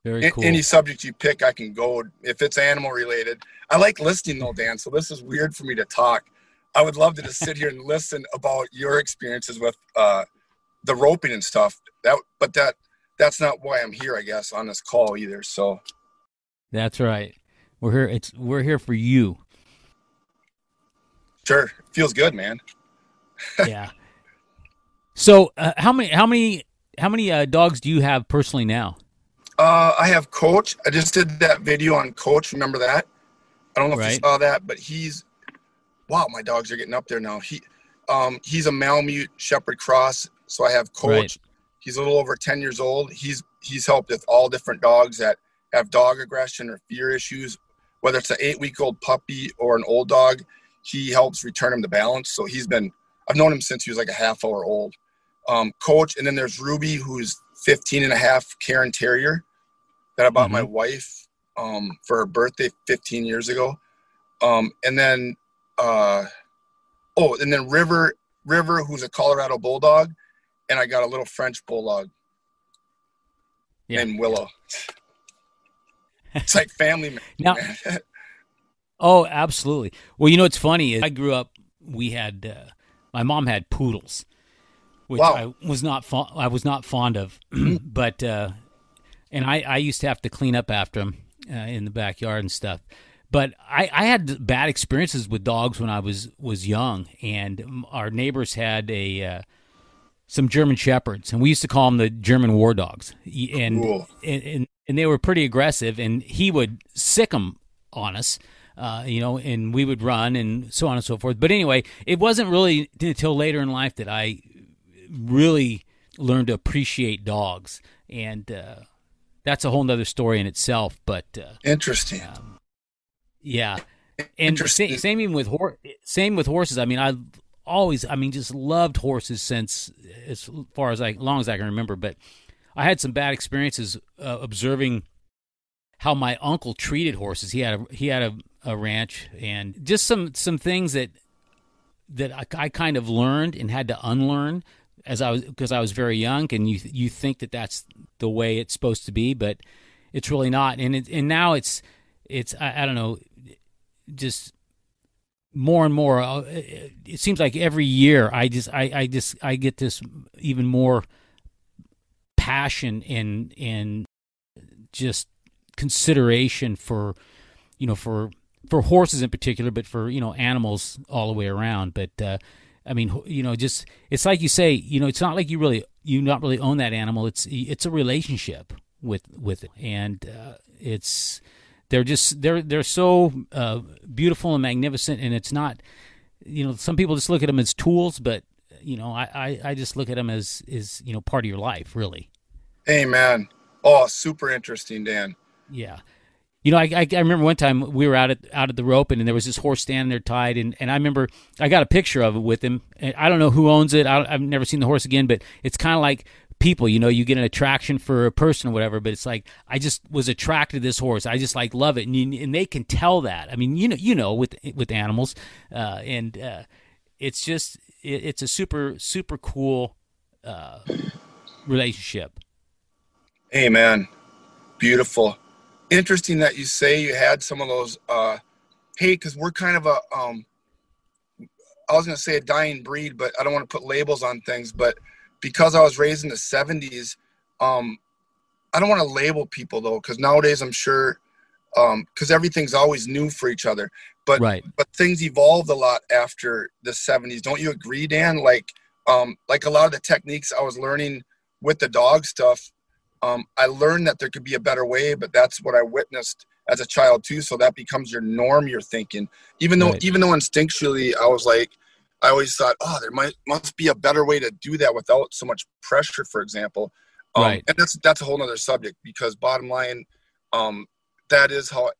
Very A- cool. Any subject you pick, I can go. If it's animal related, I like listening though, Dan. So this is weird for me to talk. I would love to just sit here and listen about your experiences with uh, the roping and stuff. That, but that that's not why I'm here, I guess, on this call either. So That's right. We're here. It's we're here for you. sure, feels good, man. yeah. So, uh, how many how many how many uh, dogs do you have personally now? Uh, I have Coach. I just did that video on Coach. Remember that? I don't know if you saw that, but he's wow. My dogs are getting up there now. He um, he's a Malamute Shepherd Cross. So I have Coach. Right. He's a little over ten years old. He's he's helped with all different dogs that have dog aggression or fear issues, whether it's an eight week old puppy or an old dog. He helps return him to balance. So he's been I've known him since he was like a half hour old. Um, coach, and then there's Ruby, who's 15 and a half Cairn Terrier that I bought my wife um, for her birthday 15 years ago. Um, and then, uh, oh, and then River, River, who's a Colorado Bulldog, and I got a little French Bulldog Yeah. named Willow. it's like family, man. Now, oh, absolutely. Well, you know what's funny is I grew up. We had uh, my mom had poodles, which Wow. I was not fo- I was not fond of, but uh, and I I used to have to clean up after them uh, in the backyard and stuff. But I, I had bad experiences with dogs when I was was young, and um, our neighbors had a uh, some German shepherds, and we used to call them the German war dogs. And Cool. and, and and they were pretty aggressive, and he would sick them on us, uh, you know, and we would run and so on and so forth. But anyway, it wasn't really until later in life that I really learned to appreciate dogs, and uh, that's a whole nother story in itself. But uh, Interesting. Yeah, and same, same even with hor- same with horses. I mean, I always, I mean, just loved horses since as far as I, long as I can remember. But I had some bad experiences uh, observing how my uncle treated horses. He had a he had a, a ranch, and just some some things that that I, I kind of learned and had to unlearn as I was because I was very young, and you you think that that's the way it's supposed to be, but it's really not. And it, and now it's it's I, I don't know, just more and more. Uh, it seems like every year I just I, I just I get this even more passion and and just consideration for you know for for horses in particular, but for you know animals all the way around. But uh, I mean, you know, just it's like you say, you know, it's not like you really you not really own that animal. It's it's a relationship with with it, and uh, it's they're just they're they're so uh, beautiful and magnificent, and it's not, you know, some people just look at them as tools, but you know, I I, I just look at them as is you know part of your life, really. Amen. Oh, super interesting, Dan. Yeah. You know, I, I, I remember one time we were out at out at the rope and there was this horse standing there tied, and, and I remember I got a picture of it with him. I don't know who owns it. I, have never seen the horse again, but it's kind of like people. You know, you get an attraction for a person or whatever, but it's like I just was attracted to this horse. I just like love it, and you, and they can tell that. I mean, you know, you know, with with animals, uh, and uh, it's just it, it's a super super cool uh, relationship. Amen. Beautiful interesting that you say you had some of those. Uh, hey, because we're kind of a, um, I was going to say a dying breed, but I don't want to put labels on things. But because I was raised in the 70s, um, I don't want to label people though, because nowadays I'm sure, because um, everything's always new for each other. But right. but things evolved a lot after the 70s. Don't you agree, Dan? Like um, like a lot of the techniques I was learning with the dog stuff um, I learned that there could be a better way, but that's what I witnessed as a child too. So that becomes your norm. You're thinking, even though, right. even though instinctually I was like, I always thought, oh, there might must be a better way to do that without so much pressure, for example. Um, right. And that's that's a whole other subject because bottom line, um, that is how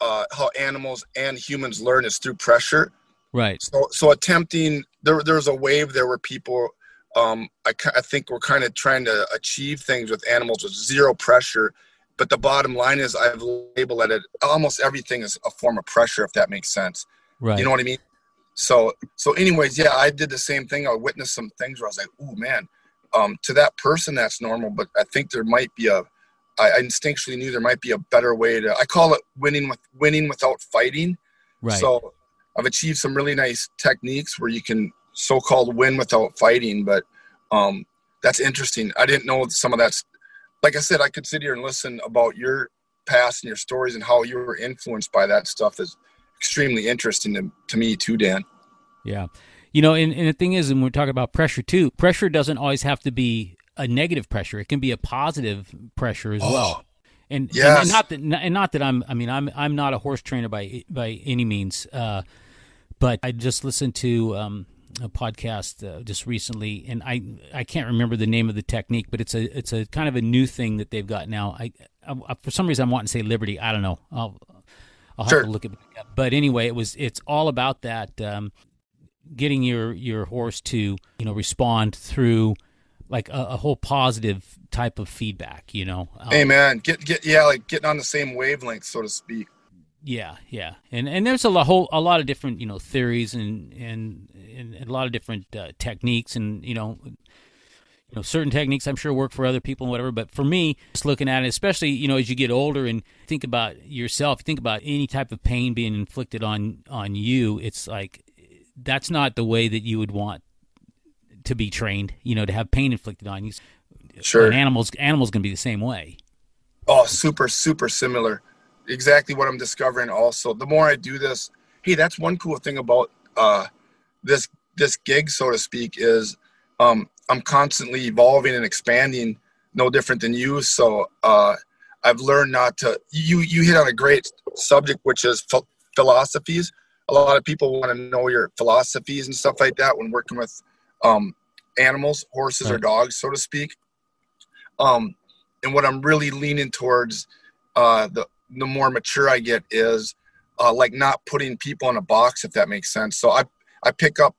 uh, how animals and humans learn is through pressure. Right. So so attempting there there was a wave there where people um, I, I think we're kind of trying to achieve things with animals with zero pressure. But the bottom line is, I've labeled it almost everything is a form of pressure, if that makes sense. Right. You know what I mean? So, so, anyways, yeah, I did the same thing. I witnessed some things where I was like, "Oh man," um, to that person that's normal, but I think there might be a. I instinctually knew there might be a better way to. I call it winning with winning without fighting. Right. So, I've achieved some really nice techniques where you can so-called win without fighting but um, that's interesting i didn't know some of that's like i said i could sit here and listen about your past and your stories and how you were influenced by that stuff is extremely interesting to, to me too dan yeah you know and, and the thing is and we're talking about pressure too pressure doesn't always have to be a negative pressure it can be a positive pressure as oh, well and, yes. and, not that and not that i'm i mean i'm i'm not a horse trainer by by any means uh, but i just listened to um, a podcast uh, just recently, and I I can't remember the name of the technique, but it's a it's a kind of a new thing that they've got now. I, I for some reason I'm wanting to say Liberty. I don't know. I'll I'll have sure. to look it up. But anyway, it was it's all about that um, getting your your horse to you know respond through like a, a whole positive type of feedback. You know. Um, hey man, get get yeah, like getting on the same wavelength, so to speak. Yeah, yeah, and and there's a lot, whole a lot of different you know theories and and, and a lot of different uh, techniques and you know you know certain techniques I'm sure work for other people and whatever. But for me, just looking at it, especially you know as you get older and think about yourself, think about any type of pain being inflicted on on you, it's like that's not the way that you would want to be trained. You know, to have pain inflicted on you. Sure, and animals animals can be the same way. Oh, super super similar exactly what I'm discovering also. The more I do this, hey, that's one cool thing about uh, this this gig, so to speak, is um, I'm constantly evolving and expanding, no different than you. So uh, I've learned not to. You you hit on a great subject, which is ph- philosophies. A lot of people want to know your philosophies and stuff like that when working with um, animals, horses right. or dogs, so to speak. Um, and what I'm really leaning towards uh, the the more mature I get is uh, like not putting people in a box, if that makes sense. So I I pick up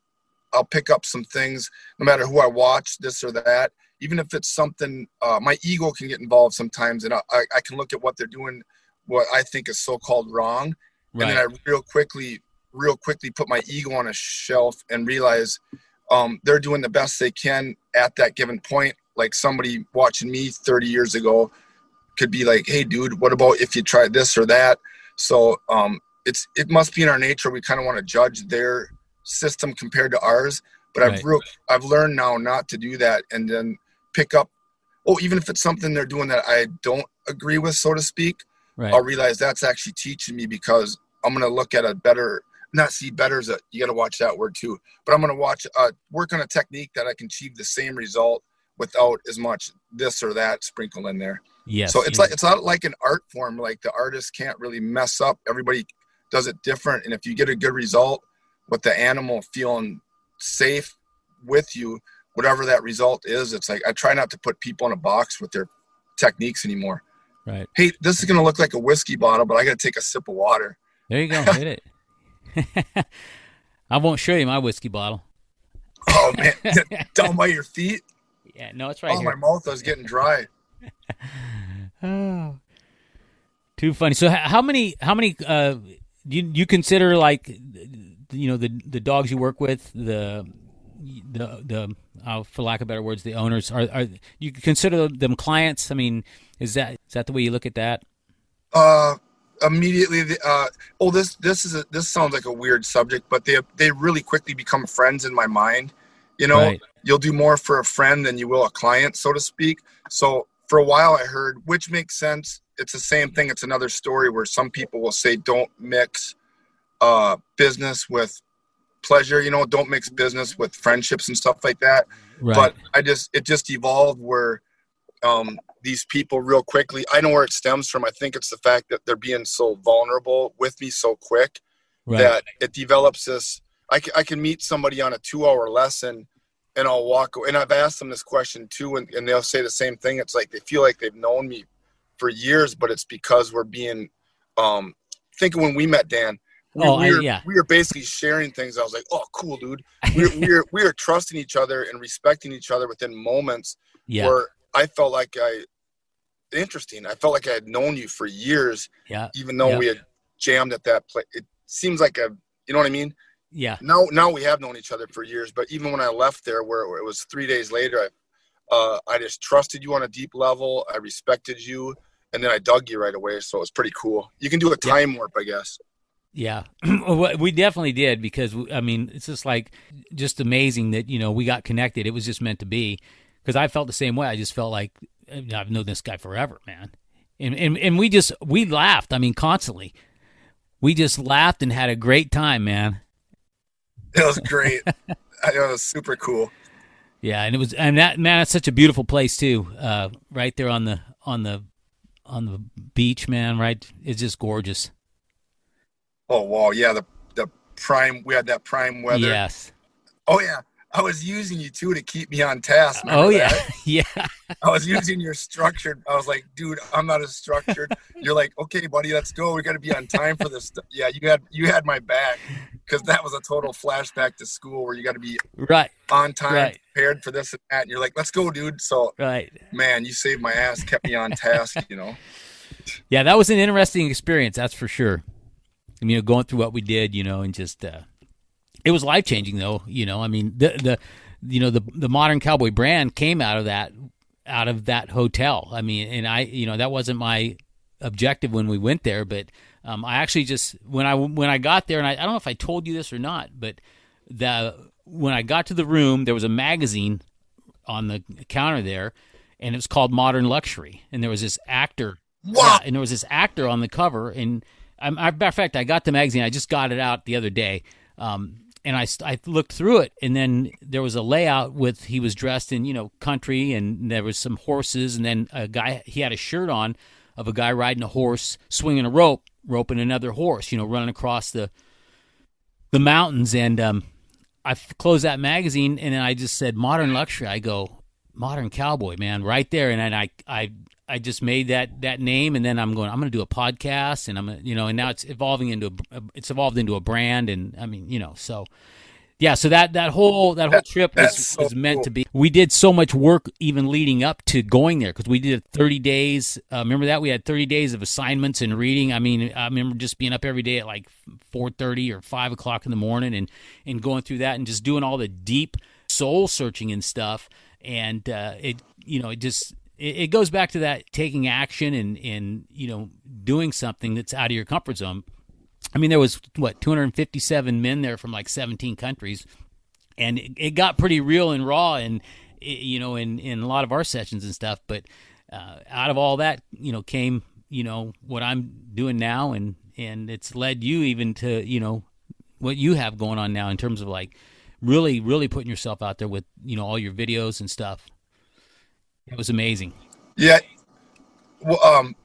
I'll pick up some things no matter who I watch, this or that. Even if it's something, uh, my ego can get involved sometimes, and I, I can look at what they're doing, what I think is so-called wrong, right. and then I real quickly, real quickly put my ego on a shelf and realize um, they're doing the best they can at that given point. Like somebody watching me 30 years ago could be like, "Hey, dude, what about if you tried this or that?" So um, it's it must be in our nature. We kind of want to judge their system compared to ours. But right. I've real, I've learned now not to do that, and then pick up. Oh, even if it's something they're doing that I don't agree with, so to speak, right. I'll realize that's actually teaching me because I'm going to look at a better, not see better as a, you got to watch that word too, but I'm going to watch, uh, work on a technique that I can achieve the same result without as much this or that sprinkled in there. Yes. So it's like, it's not like an art form. Like the artist can't really mess up. Everybody does it different. And if you get a good result with the animal feeling safe with you, whatever that result is, it's like I try not to put people in a box with their techniques anymore. Right. Hey, this is going to look like a whiskey bottle, but I got to take a sip of water. There you go. Hit it. I won't show you my whiskey bottle. Oh man, down by your feet. Yeah, no, it's right oh, here. my mouth was getting dry. oh, too funny. So, how many? How many? Uh, you you consider like you know the the dogs you work with the the the uh, for lack of better words the owners are are you consider them clients? I mean is that is that the way you look at that? Uh immediately uh oh this this is a this sounds like a weird subject but they they really quickly become friends in my mind. You know right. you'll do more for a friend than you will a client so to speak. So for a while i heard which makes sense. It's the same thing. It's another story where some people will say don't mix uh, business with pleasure. You know, don't mix business with friendships and stuff like that. Right. But I just it just evolved where um, these people real quickly. I know where it stems from. I think it's the fact that they're being so vulnerable with me so quick right. that it develops this. I can, I can meet somebody on a two-hour lesson and I'll walk. And I've asked them this question too, and, and they'll say the same thing. It's like they feel like they've known me for years, but it's because we're being. Um, think when we met Dan, we, oh, we, were, I, yeah. we were basically sharing things. I was like, oh, cool, dude. We're, we're, we are trusting each other and respecting each other within moments yeah. where I felt like I, interesting. I felt like I had known you for years. Yeah. Even though yeah. we had jammed at that place. It seems like a, you know what I mean? Yeah. Now, now we have known each other for years, but even when I left there, where it was three days later, I, uh, I just trusted you on a deep level. I respected you, and then I dug you right away. So it was pretty cool. You can do a time warp, I guess. Yeah, we definitely did because I mean it's just like just amazing that you know we got connected. It was just meant to be because I felt the same way. I just felt like I've known this guy forever, man, and and and we just we laughed. I mean, constantly. We just laughed and had a great time, man. It was great. it was super cool. Yeah, and it was and that man, it's such a beautiful place too. Uh, right there on the on the on the beach, man. Right, it's just gorgeous. Oh wow, yeah, the the prime we had that prime weather. Yes. Oh yeah. I was using you too to keep me on task. Oh yeah, yeah. I was using your structured. I was like, dude, I'm not as structured. You're like, okay, buddy, let's go. We got to be on time for this. Yeah, you had you had my back because that was a total flashback to school where you got to be right on time, right. prepared for this and that. And you're like, let's go, dude. So right, man, you saved my ass, kept me on task. You know. Yeah, that was an interesting experience. That's for sure. I mean, going through what we did, you know, and just uh, it was life changing, though. You know, I mean, the the you know the the modern cowboy brand came out of that out of that hotel. I mean, and I you know that wasn't my objective when we went there, but um, I actually just when I when I got there, and I, I don't know if I told you this or not, but the when I got to the room, there was a magazine on the counter there, and it was called Modern Luxury, and there was this actor. Wow. Yeah, and there was this actor on the cover, and I, matter of fact, I got the magazine. I just got it out the other day, um, and I, I looked through it, and then there was a layout with he was dressed in you know country, and there was some horses, and then a guy he had a shirt on of a guy riding a horse, swinging a rope, roping another horse, you know, running across the the mountains, and um, I closed that magazine, and then I just said modern luxury. I go modern cowboy, man, right there, and then I I I just made that that name, and then I'm going. I'm going to do a podcast, and I'm you know, and now it's evolving into a, it's evolved into a brand, and I mean, you know, so yeah, so that that whole that whole trip was, so was meant cool. to be. We did so much work even leading up to going there because we did 30 days. Uh, remember that we had 30 days of assignments and reading. I mean, I remember just being up every day at like 4:30 or 5 o'clock in the morning and and going through that and just doing all the deep soul searching and stuff. And uh, it you know it just it, goes back to that taking action and and you know doing something that's out of your comfort zone. I mean, there was what 257 men there from like 17 countries, and it, it got pretty real and raw, and it, you know, in in a lot of our sessions and stuff. But uh, out of all that, you know, came you know what I'm doing now, and and it's led you even to you know what you have going on now in terms of like really really putting yourself out there with you know all your videos and stuff. It was amazing. Yeah. Well, um,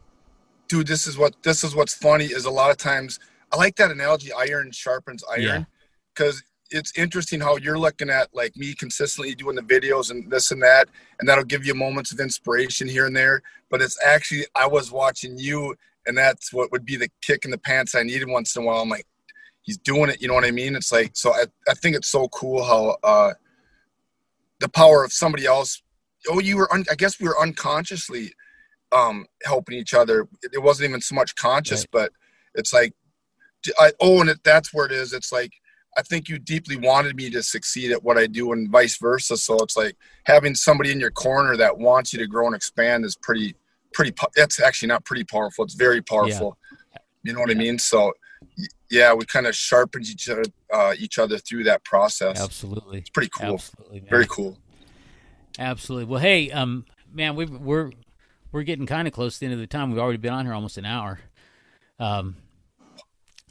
dude, this is what this is what's funny is a lot of times I like that analogy. Iron sharpens iron, because it's interesting how you're looking at like me consistently doing the videos and this and that, and that'll give you moments of inspiration here and there. But it's actually I was watching you, and that's what would be the kick in the pants I needed once in a while. I'm like, he's doing it. You know what I mean? It's like so. I I think it's so cool how uh, the power of somebody else. Oh, you were. Un, I guess we were unconsciously um helping each other. It wasn't even so much conscious Right. but it's like I, oh and it, that's where it is. It's like i think you deeply wanted me to succeed at what i do and vice versa. So it's like having somebody in your corner that wants you to grow and expand is pretty pretty That's actually not pretty powerful. It's very powerful. You know what i mean? So yeah we kind of sharpened each other uh, each other through that process. Absolutely, it's pretty cool. Absolutely, man. very cool Absolutely. Well, hey, um, man, we we're we're getting kind of close to the end of the time. We've already been on here almost an hour. Um,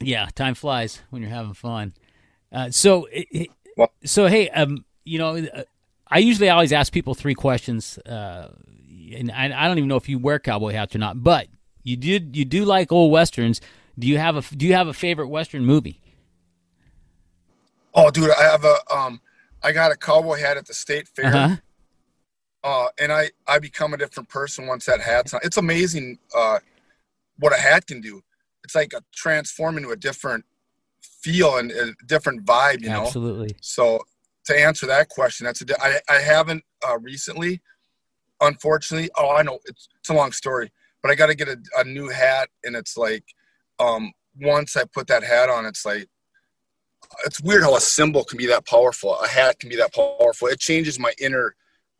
yeah, time flies when you're having fun. Uh, so, so hey, um, you know, I usually always ask people three questions, uh, and I, I don't even know if you wear cowboy hats or not, but you did you do like old westerns. Do you have a Do you have a favorite western movie? oh dude i have a um i got a cowboy hat at the state fair Uh-huh. Uh, and I I become a different person once that hat's on. It's amazing uh, what a hat can do. It's like a transform into a different feel and a different vibe, you know. Absolutely. So to answer that question, that's a di- I I haven't uh, recently, unfortunately. Oh, I know it's it's a long story, but I got to get a, a new hat, and it's like um, once I put that hat on, it's like it's weird how a symbol can be that powerful. A hat can be that powerful. It changes my inner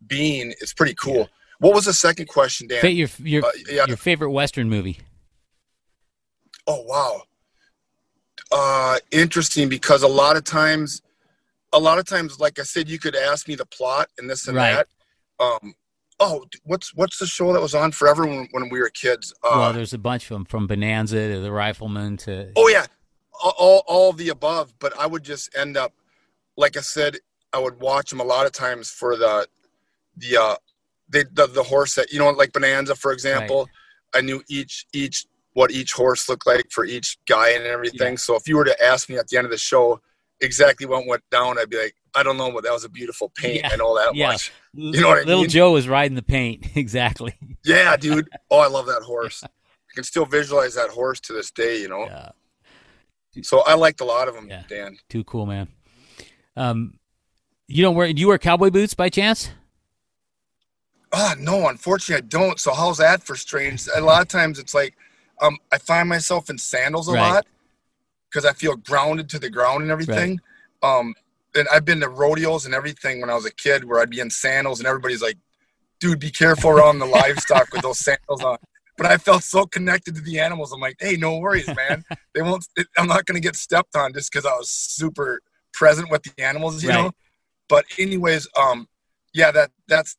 being. It's pretty cool. Yeah. What was the second question, Dan? Fa- your your Uh, yeah. your favorite western movie? Oh wow. Uh interesting because a lot of times a lot of times like I said you could ask me the plot and this and Right. that. Um oh what's what's the show that was on forever when, when we were kids? Uh well, there's a bunch of them from Bonanza to The Rifleman to oh yeah. All, all all of the above, but I would just end up like I said I would watch them a lot of times for the the uh the the, the horse that you know like Bonanza for example. I knew each each what each horse looked like for each guy and everything. Yeah. So if you were to ask me at the end of the show exactly what went down, I'd be like, I don't know, but that was a beautiful paint. Yeah. I know that Yeah. much. You know what I Little mean? Joe was riding the paint exactly. Yeah, dude. Oh, I love that horse. I can still visualize that horse to this day. You know. Yeah, So I liked a lot of them, Yeah. Dan. too cool, man. Um, you don't wear? Do you wear cowboy boots by chance? Ah, no, unfortunately, I don't. So how's that for strange? A lot of times it's like, um, I find myself in sandals a Right. lot because I feel grounded to the ground and everything. Um, and I've been to rodeos and everything when I was a kid where I'd be in sandals and everybody's like, dude, be careful around the livestock with those sandals on. But I felt so connected to the animals. I'm like, hey, no worries, man. They won't, I'm not going to get stepped on just because I was super present with the animals, you Right. know? But anyways, um, yeah, that that's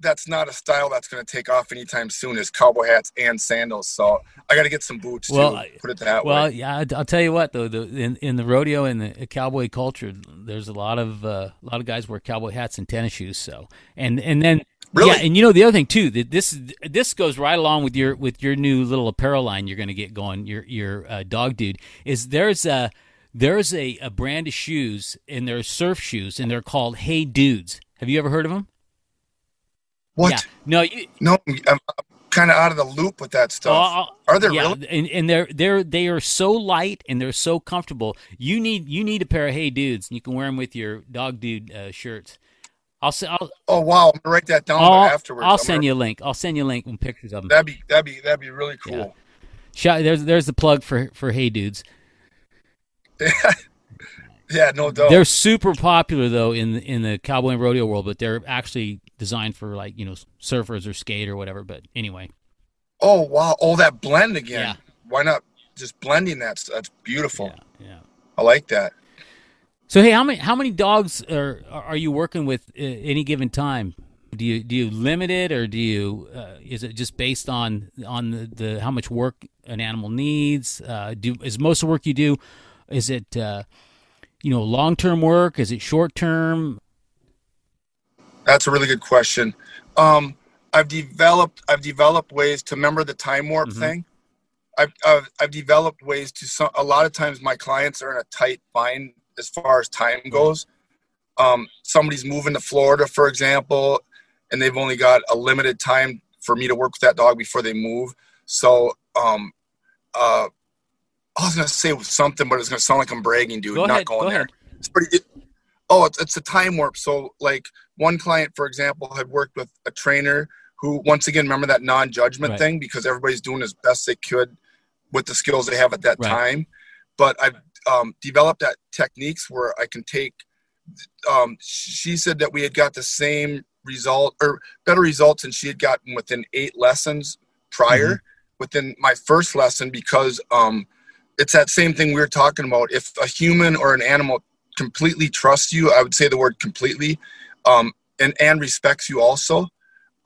that's not a style that's going to take off anytime soon is cowboy hats and sandals. So I got to get some boots Well, too. Put it that Well, way. yeah, I- I'll tell you what though. The, in in the rodeo and the cowboy culture, there's a lot of uh, a lot of guys wear cowboy hats and tennis shoes. So and and then Really? yeah, and you know the other thing too that this this goes right along with your with your new little apparel line you're going to get going. Your your uh, dog dude is there's a there's a, a brand of shoes and they're surf shoes and they're called Hey Dudes. Have you ever heard of them? What? Yeah. No, you, No, I'm, kind of out of the loop with that stuff. Oh, Are there yeah, really? and, and they're they're they are so light and they're so comfortable. You need you need a pair of Hey Dudes. And you can wear them with your dog dude uh, shirts. I'll s- I'll Oh wow, I'm gonna write that down I'll, afterwards. I'll I'm send gonna- you a link. I'll send you a link and pictures of them. That'd be that'd be that'd be really cool. Shout, there's there's the plug for for Hey Dudes. Yeah, no doubt. They're super popular though in in the cowboy and rodeo world, but they're actually designed for like you know surfers or skate or whatever. But anyway, oh wow, oh that blend again. Yeah. Why not just blending that? That's beautiful. yeah, yeah. I like that. So hey, how many how many dogs are are you working with any given time? Do you do you limit it or do you uh, is it just based on on the, the how much work an animal needs? Uh, do is most of the work you do is it uh, you know long term work? Is it short term? That's a really good question. Um, I've developed I've developed ways to remember the time warp Mhm. thing. I've, I've I've developed ways to some. A lot of times, my clients are in a tight bind as far as time goes. Um, somebody's moving to Florida, for example, and they've only got a limited time for me to work with that dog before they move. So, um, uh, I was gonna say something, but it's gonna sound like I'm bragging, dude. Go Not ahead, going go there. ahead. It's pretty. It, oh, it's, it's a time warp. So, like one client, for example, had worked with a trainer who, once again, remember that non-judgment Right. thing because everybody's doing as best they could with the skills they have at that Right. time. But I've um, developed that techniques where I can take. Um, she said that we had got the same result or better results than she had gotten within eight lessons prior. Mm-hmm. Within my first lesson, because um, it's that same thing we were talking about. If a human or an animal completely trusts you, I would say the word completely, um, and and respects you also,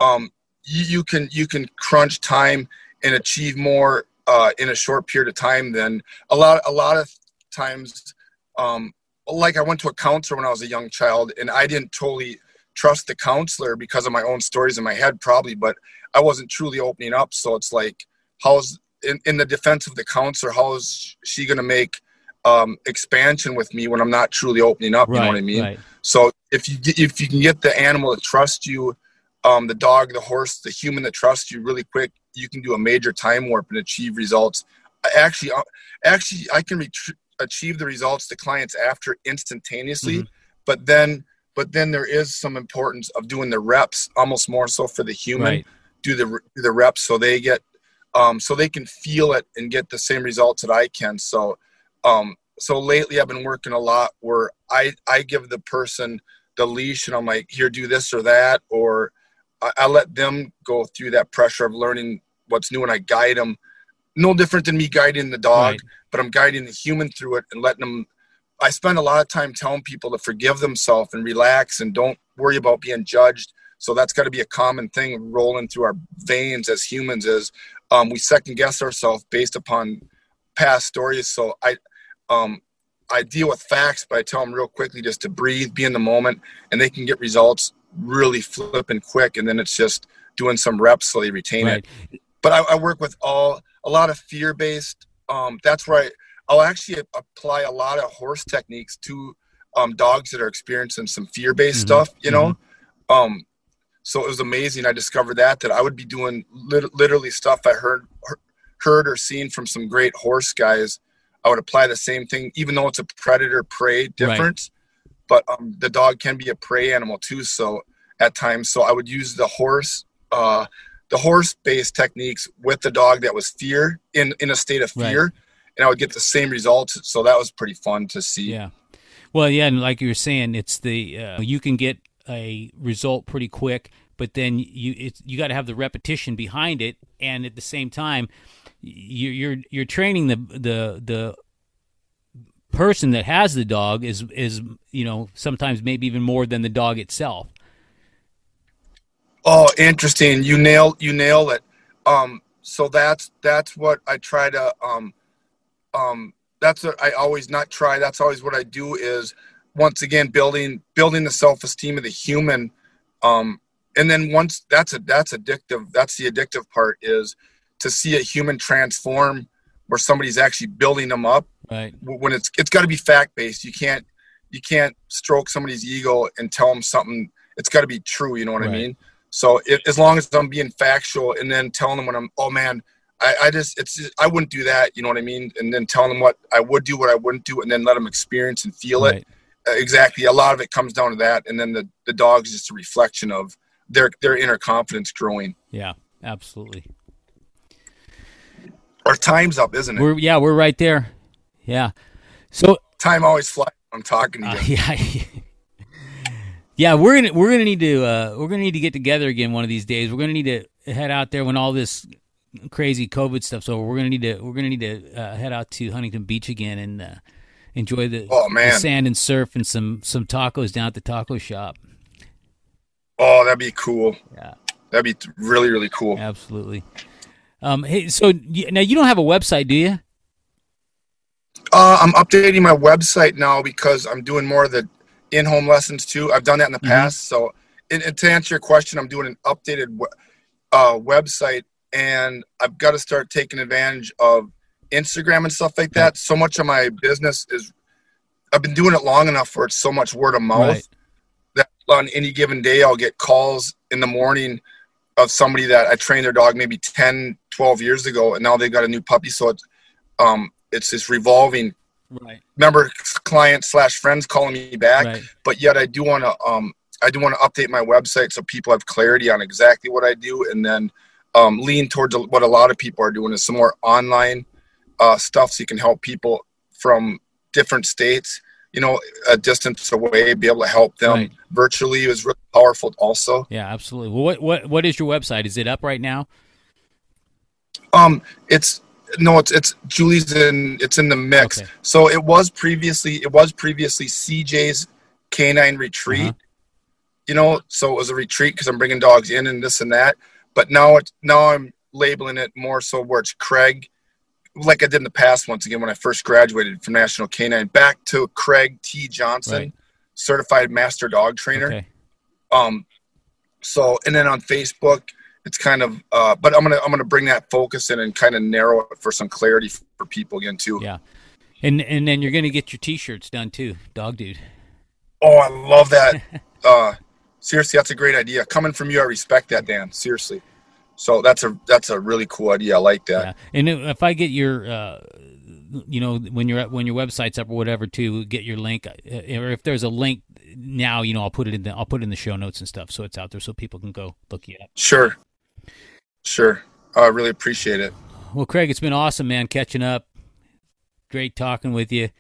um, you, you can you can crunch time and achieve more uh, in a short period of time than a lot a lot of times. Um, like I went to a counselor when I was a young child, and I didn't totally trust the counselor because of my own stories in my head, probably, but I wasn't truly opening up. So it's like, how's in, in the defense of the counselor, how is she going to make um, expansion with me when I'm not truly opening up? You know what I mean? Right. So if you get, if you can get the animal to trust you, um, the dog, the horse, the human that trusts you really quick, you can do a major time warp and achieve results. Actually, uh, actually, I can ret- achieve the results to clients after instantaneously, Mhm. but then but then there is some importance of doing the reps, almost more so for the human. Right. Do the do the reps so they get um, so they can feel it and get the same results that I can. So um, so lately I've been working a lot where I I give the person the leash and I'm like here do this or that or I, I let them go through that pressure of learning what's new and I guide them. No different than me guiding the dog, Right. but I'm guiding the human through it and letting them. I spend a lot of time telling people to forgive themselves and relax and don't worry about being judged. So that's got to be a common thing rolling through our veins as humans. Is um, we second guess ourselves based upon past stories. So I, um, I deal with facts, but I tell them real quickly just to breathe, be in the moment, and they can get results really flipping quick. And then it's just doing some reps so they retain Right. it. But I, I work with all a lot of fear based. Um, that's where I, I'll actually apply a lot of horse techniques to um, dogs that are experiencing some fear based Mhm. stuff. You know, um, so it was amazing. I discovered that that I would be doing lit- literally stuff I heard heard or seen from some great horse guys. I would apply the same thing, even though it's a predator prey difference. But um, the dog can be a prey animal too. So at times, so I would use the horse, uh, the horse based techniques with the dog that was fear in in a state of Right. fear, and I would get the same results. So that was pretty fun to see. Yeah. Well, yeah, and like you were saying, it's the uh, you can get a result pretty quick, but then you it's you got to have the repetition behind it, and at the same time, you, you're you're training the the the person that has the dog is is you know sometimes maybe even more than the dog itself. Oh, interesting. You nail you nail it. Um, so that's that's what I try to um, um, that's what I always not try. That's always what I do is once again building building the self esteem of the human. Um, and then once that's a that's addictive. That's the addictive part is to see a human transform where somebody's actually building them up Right. when it's it's got to be fact based. You can't you can't stroke somebody's ego and tell them something. It's got to be true. You know what Right. I mean? So it, as long as I'm being factual and then telling them when I'm, oh man, I, I just it's just, I wouldn't do that. You know what I mean? And then telling them what I would do, what I wouldn't do, and then let them experience and feel Right. it. Uh, exactly. A lot of it comes down to that, and then the the dog's just a reflection of their their inner confidence growing. Yeah, absolutely. Our time's up, isn't it? We're yeah, we're right there. Yeah. So Time always flies. when I'm talking to you. Uh, yeah, yeah. We're gonna we're gonna need to uh, we're gonna need to get together again one of these days. We're gonna need to head out there when all this crazy COVID stuff's over. We're gonna need to we're gonna need to uh, head out to Huntington Beach again and uh, enjoy the, Oh, the man. sand and surf and some some tacos down at the taco shop. Oh, that'd be cool. Yeah, That'd be really really cool. absolutely. Um, hey, so now you don't have a website, do you? Uh, I'm updating my website now because I'm doing more of the in-home lessons too. I've done that in the Mhm. past. So, and, and to answer your question, I'm doing an updated uh, website, and I've got to start taking advantage of Instagram and stuff like that. So much of my business is I've been doing it long enough where it's so much word of mouth Right. that on any given day I'll get calls in the morning of somebody that I trained their dog maybe 10, 12 years ago, and now they've got a new puppy. So it's um, it's this revolving Right. member client slash friends calling me back Right. but yet i do want to um i do want to update my website so people have clarity on exactly what i do and then um, lean towards what a lot of people are doing is some more online uh, stuff so you can help people from different states you know a distance away be able to help them Right. virtually is really powerful also Yeah, absolutely. Well, what what what is your website? Is it up right now? Um, it's no, it's it's Julie's in it's in the mix. Okay. So it was previously it was previously CJ's Canine Retreat. Uh-huh. You know, so it was a retreat because I'm bringing dogs in and this and that. But now it's now I'm labeling it more so where it's Craig, like I did in the past. Once again, when I first graduated from National Canine, back to Craig T Johnson, Right. certified master dog trainer. Okay. Um, so and then on Facebook, it's kind of. Uh, but I'm gonna I'm gonna bring that focus in and kind of narrow it for some clarity for people again too. Yeah. And and then you're gonna get your T-shirts done too, dog dude. Oh, I love that. uh, seriously, that's a great idea. Coming from you, I respect that, Dan. Seriously. So that's a that's a really cool idea. I like that. Yeah. And if I get your, uh, you know, when you're when your website's up or whatever, to get your link, uh, or if there's a link now, you know, I'll put it in the I'll put it in the show notes and stuff, so it's out there so people can go look you up. Sure. Sure. I really appreciate it. Well, Craig, it's been awesome, man, catching up. Great talking with you.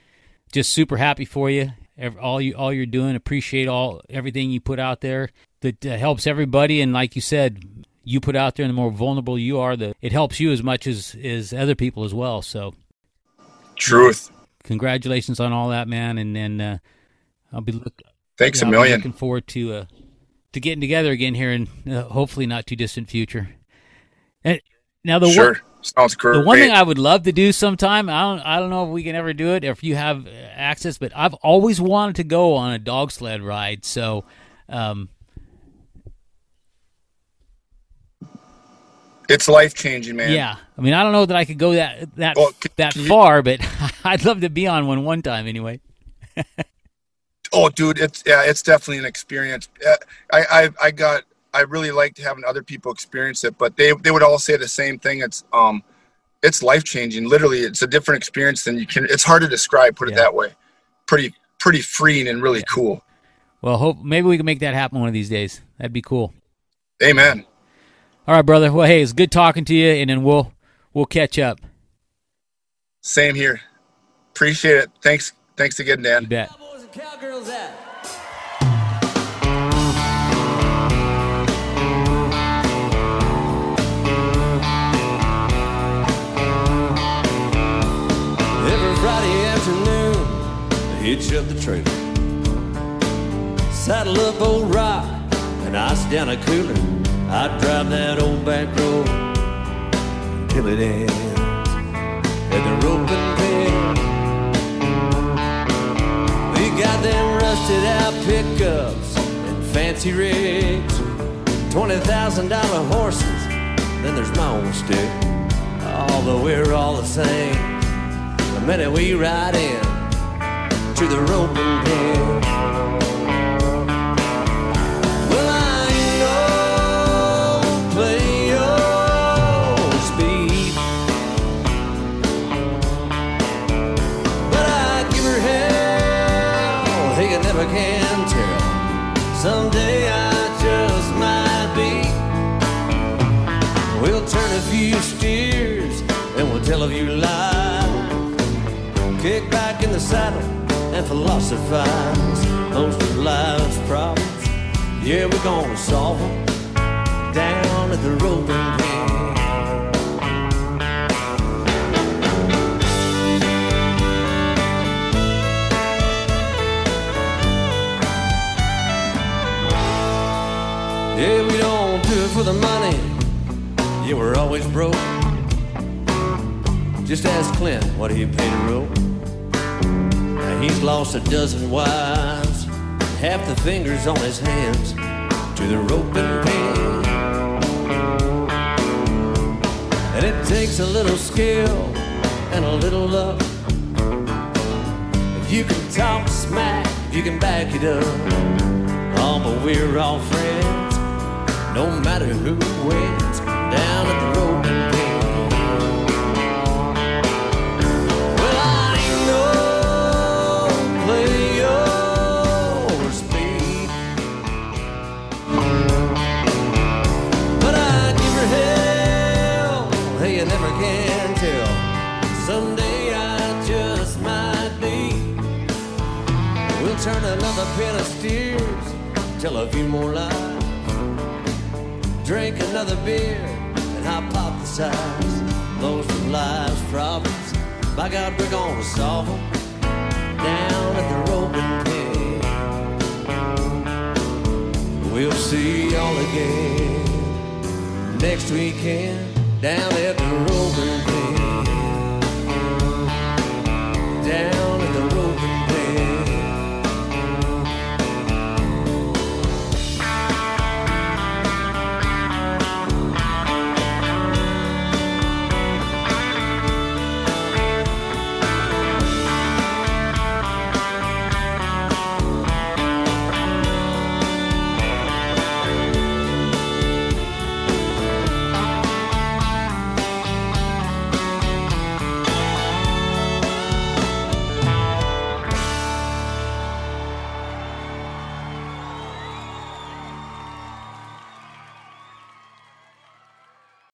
Just super happy for you. All you all you're doing, appreciate all everything you put out there that uh, helps everybody. And like you said, you put out there, and the more vulnerable you are, the it helps you as much as as other people as well. So, Truth. congratulations on all that, man. And then uh, I'll be look, Thanks yeah, a million. looking forward to uh, to getting together again here in uh, hopefully not too distant future. And now the one, Sounds great. the one thing I would love to do sometime, I don't, I don't know if we can ever do it, if you have uh, access, but I've always wanted to go on a dog sled ride. So, um, it's life changing, man. yeah, I mean, I don't know that I could go that that Well, c- that can you- far, but I'd love to be on one one time anyway. Oh, dude, it's yeah, it's definitely an experience. Uh, I, I, I got, I really liked having other people experience it, but they, they would all say the same thing. It's, um, it's life changing. Literally, it's a different experience than you can. It's hard to describe. Put it that way. Pretty, pretty freeing and really Yeah. cool. Well, hope maybe we can make that happen one of these days. That'd be cool. Amen. All right, brother. Well, hey, it's good talking to you, and then we'll we'll catch up. Same here. Appreciate it. Thanks. Thanks again, You Dan. bet. And cowgirls? Every Friday afternoon, hitch up the trailer, saddle up old rock, and ice down a cooler. I drive that old back road till it ends at the rope and pin. We got them rusted out pickups and fancy rigs, twenty thousand dollar horses. Then there's my own stick. Although we're all the same, the minute we ride in to the rope and a few lies. Kick back in the saddle and philosophize. Most of life's problems, yeah, we're gonna solve them down at the roping pen. Yeah, we don't do it for the money. Yeah, we're always broke. Just ask Clint what he paid a rope. Now he's lost a dozen wives, half the fingers on his hands to the rope and pin. And it takes a little skill and a little luck. If you can talk smack, if you can back it up. Oh, but we're all friends, no matter who wins down at the another pen of steers, tell a few more lies drink another beer and hypothesize those of life's problems. By God, we're gonna solve them down at the roping pen. We'll see y'all again next weekend down at the roping pen. Down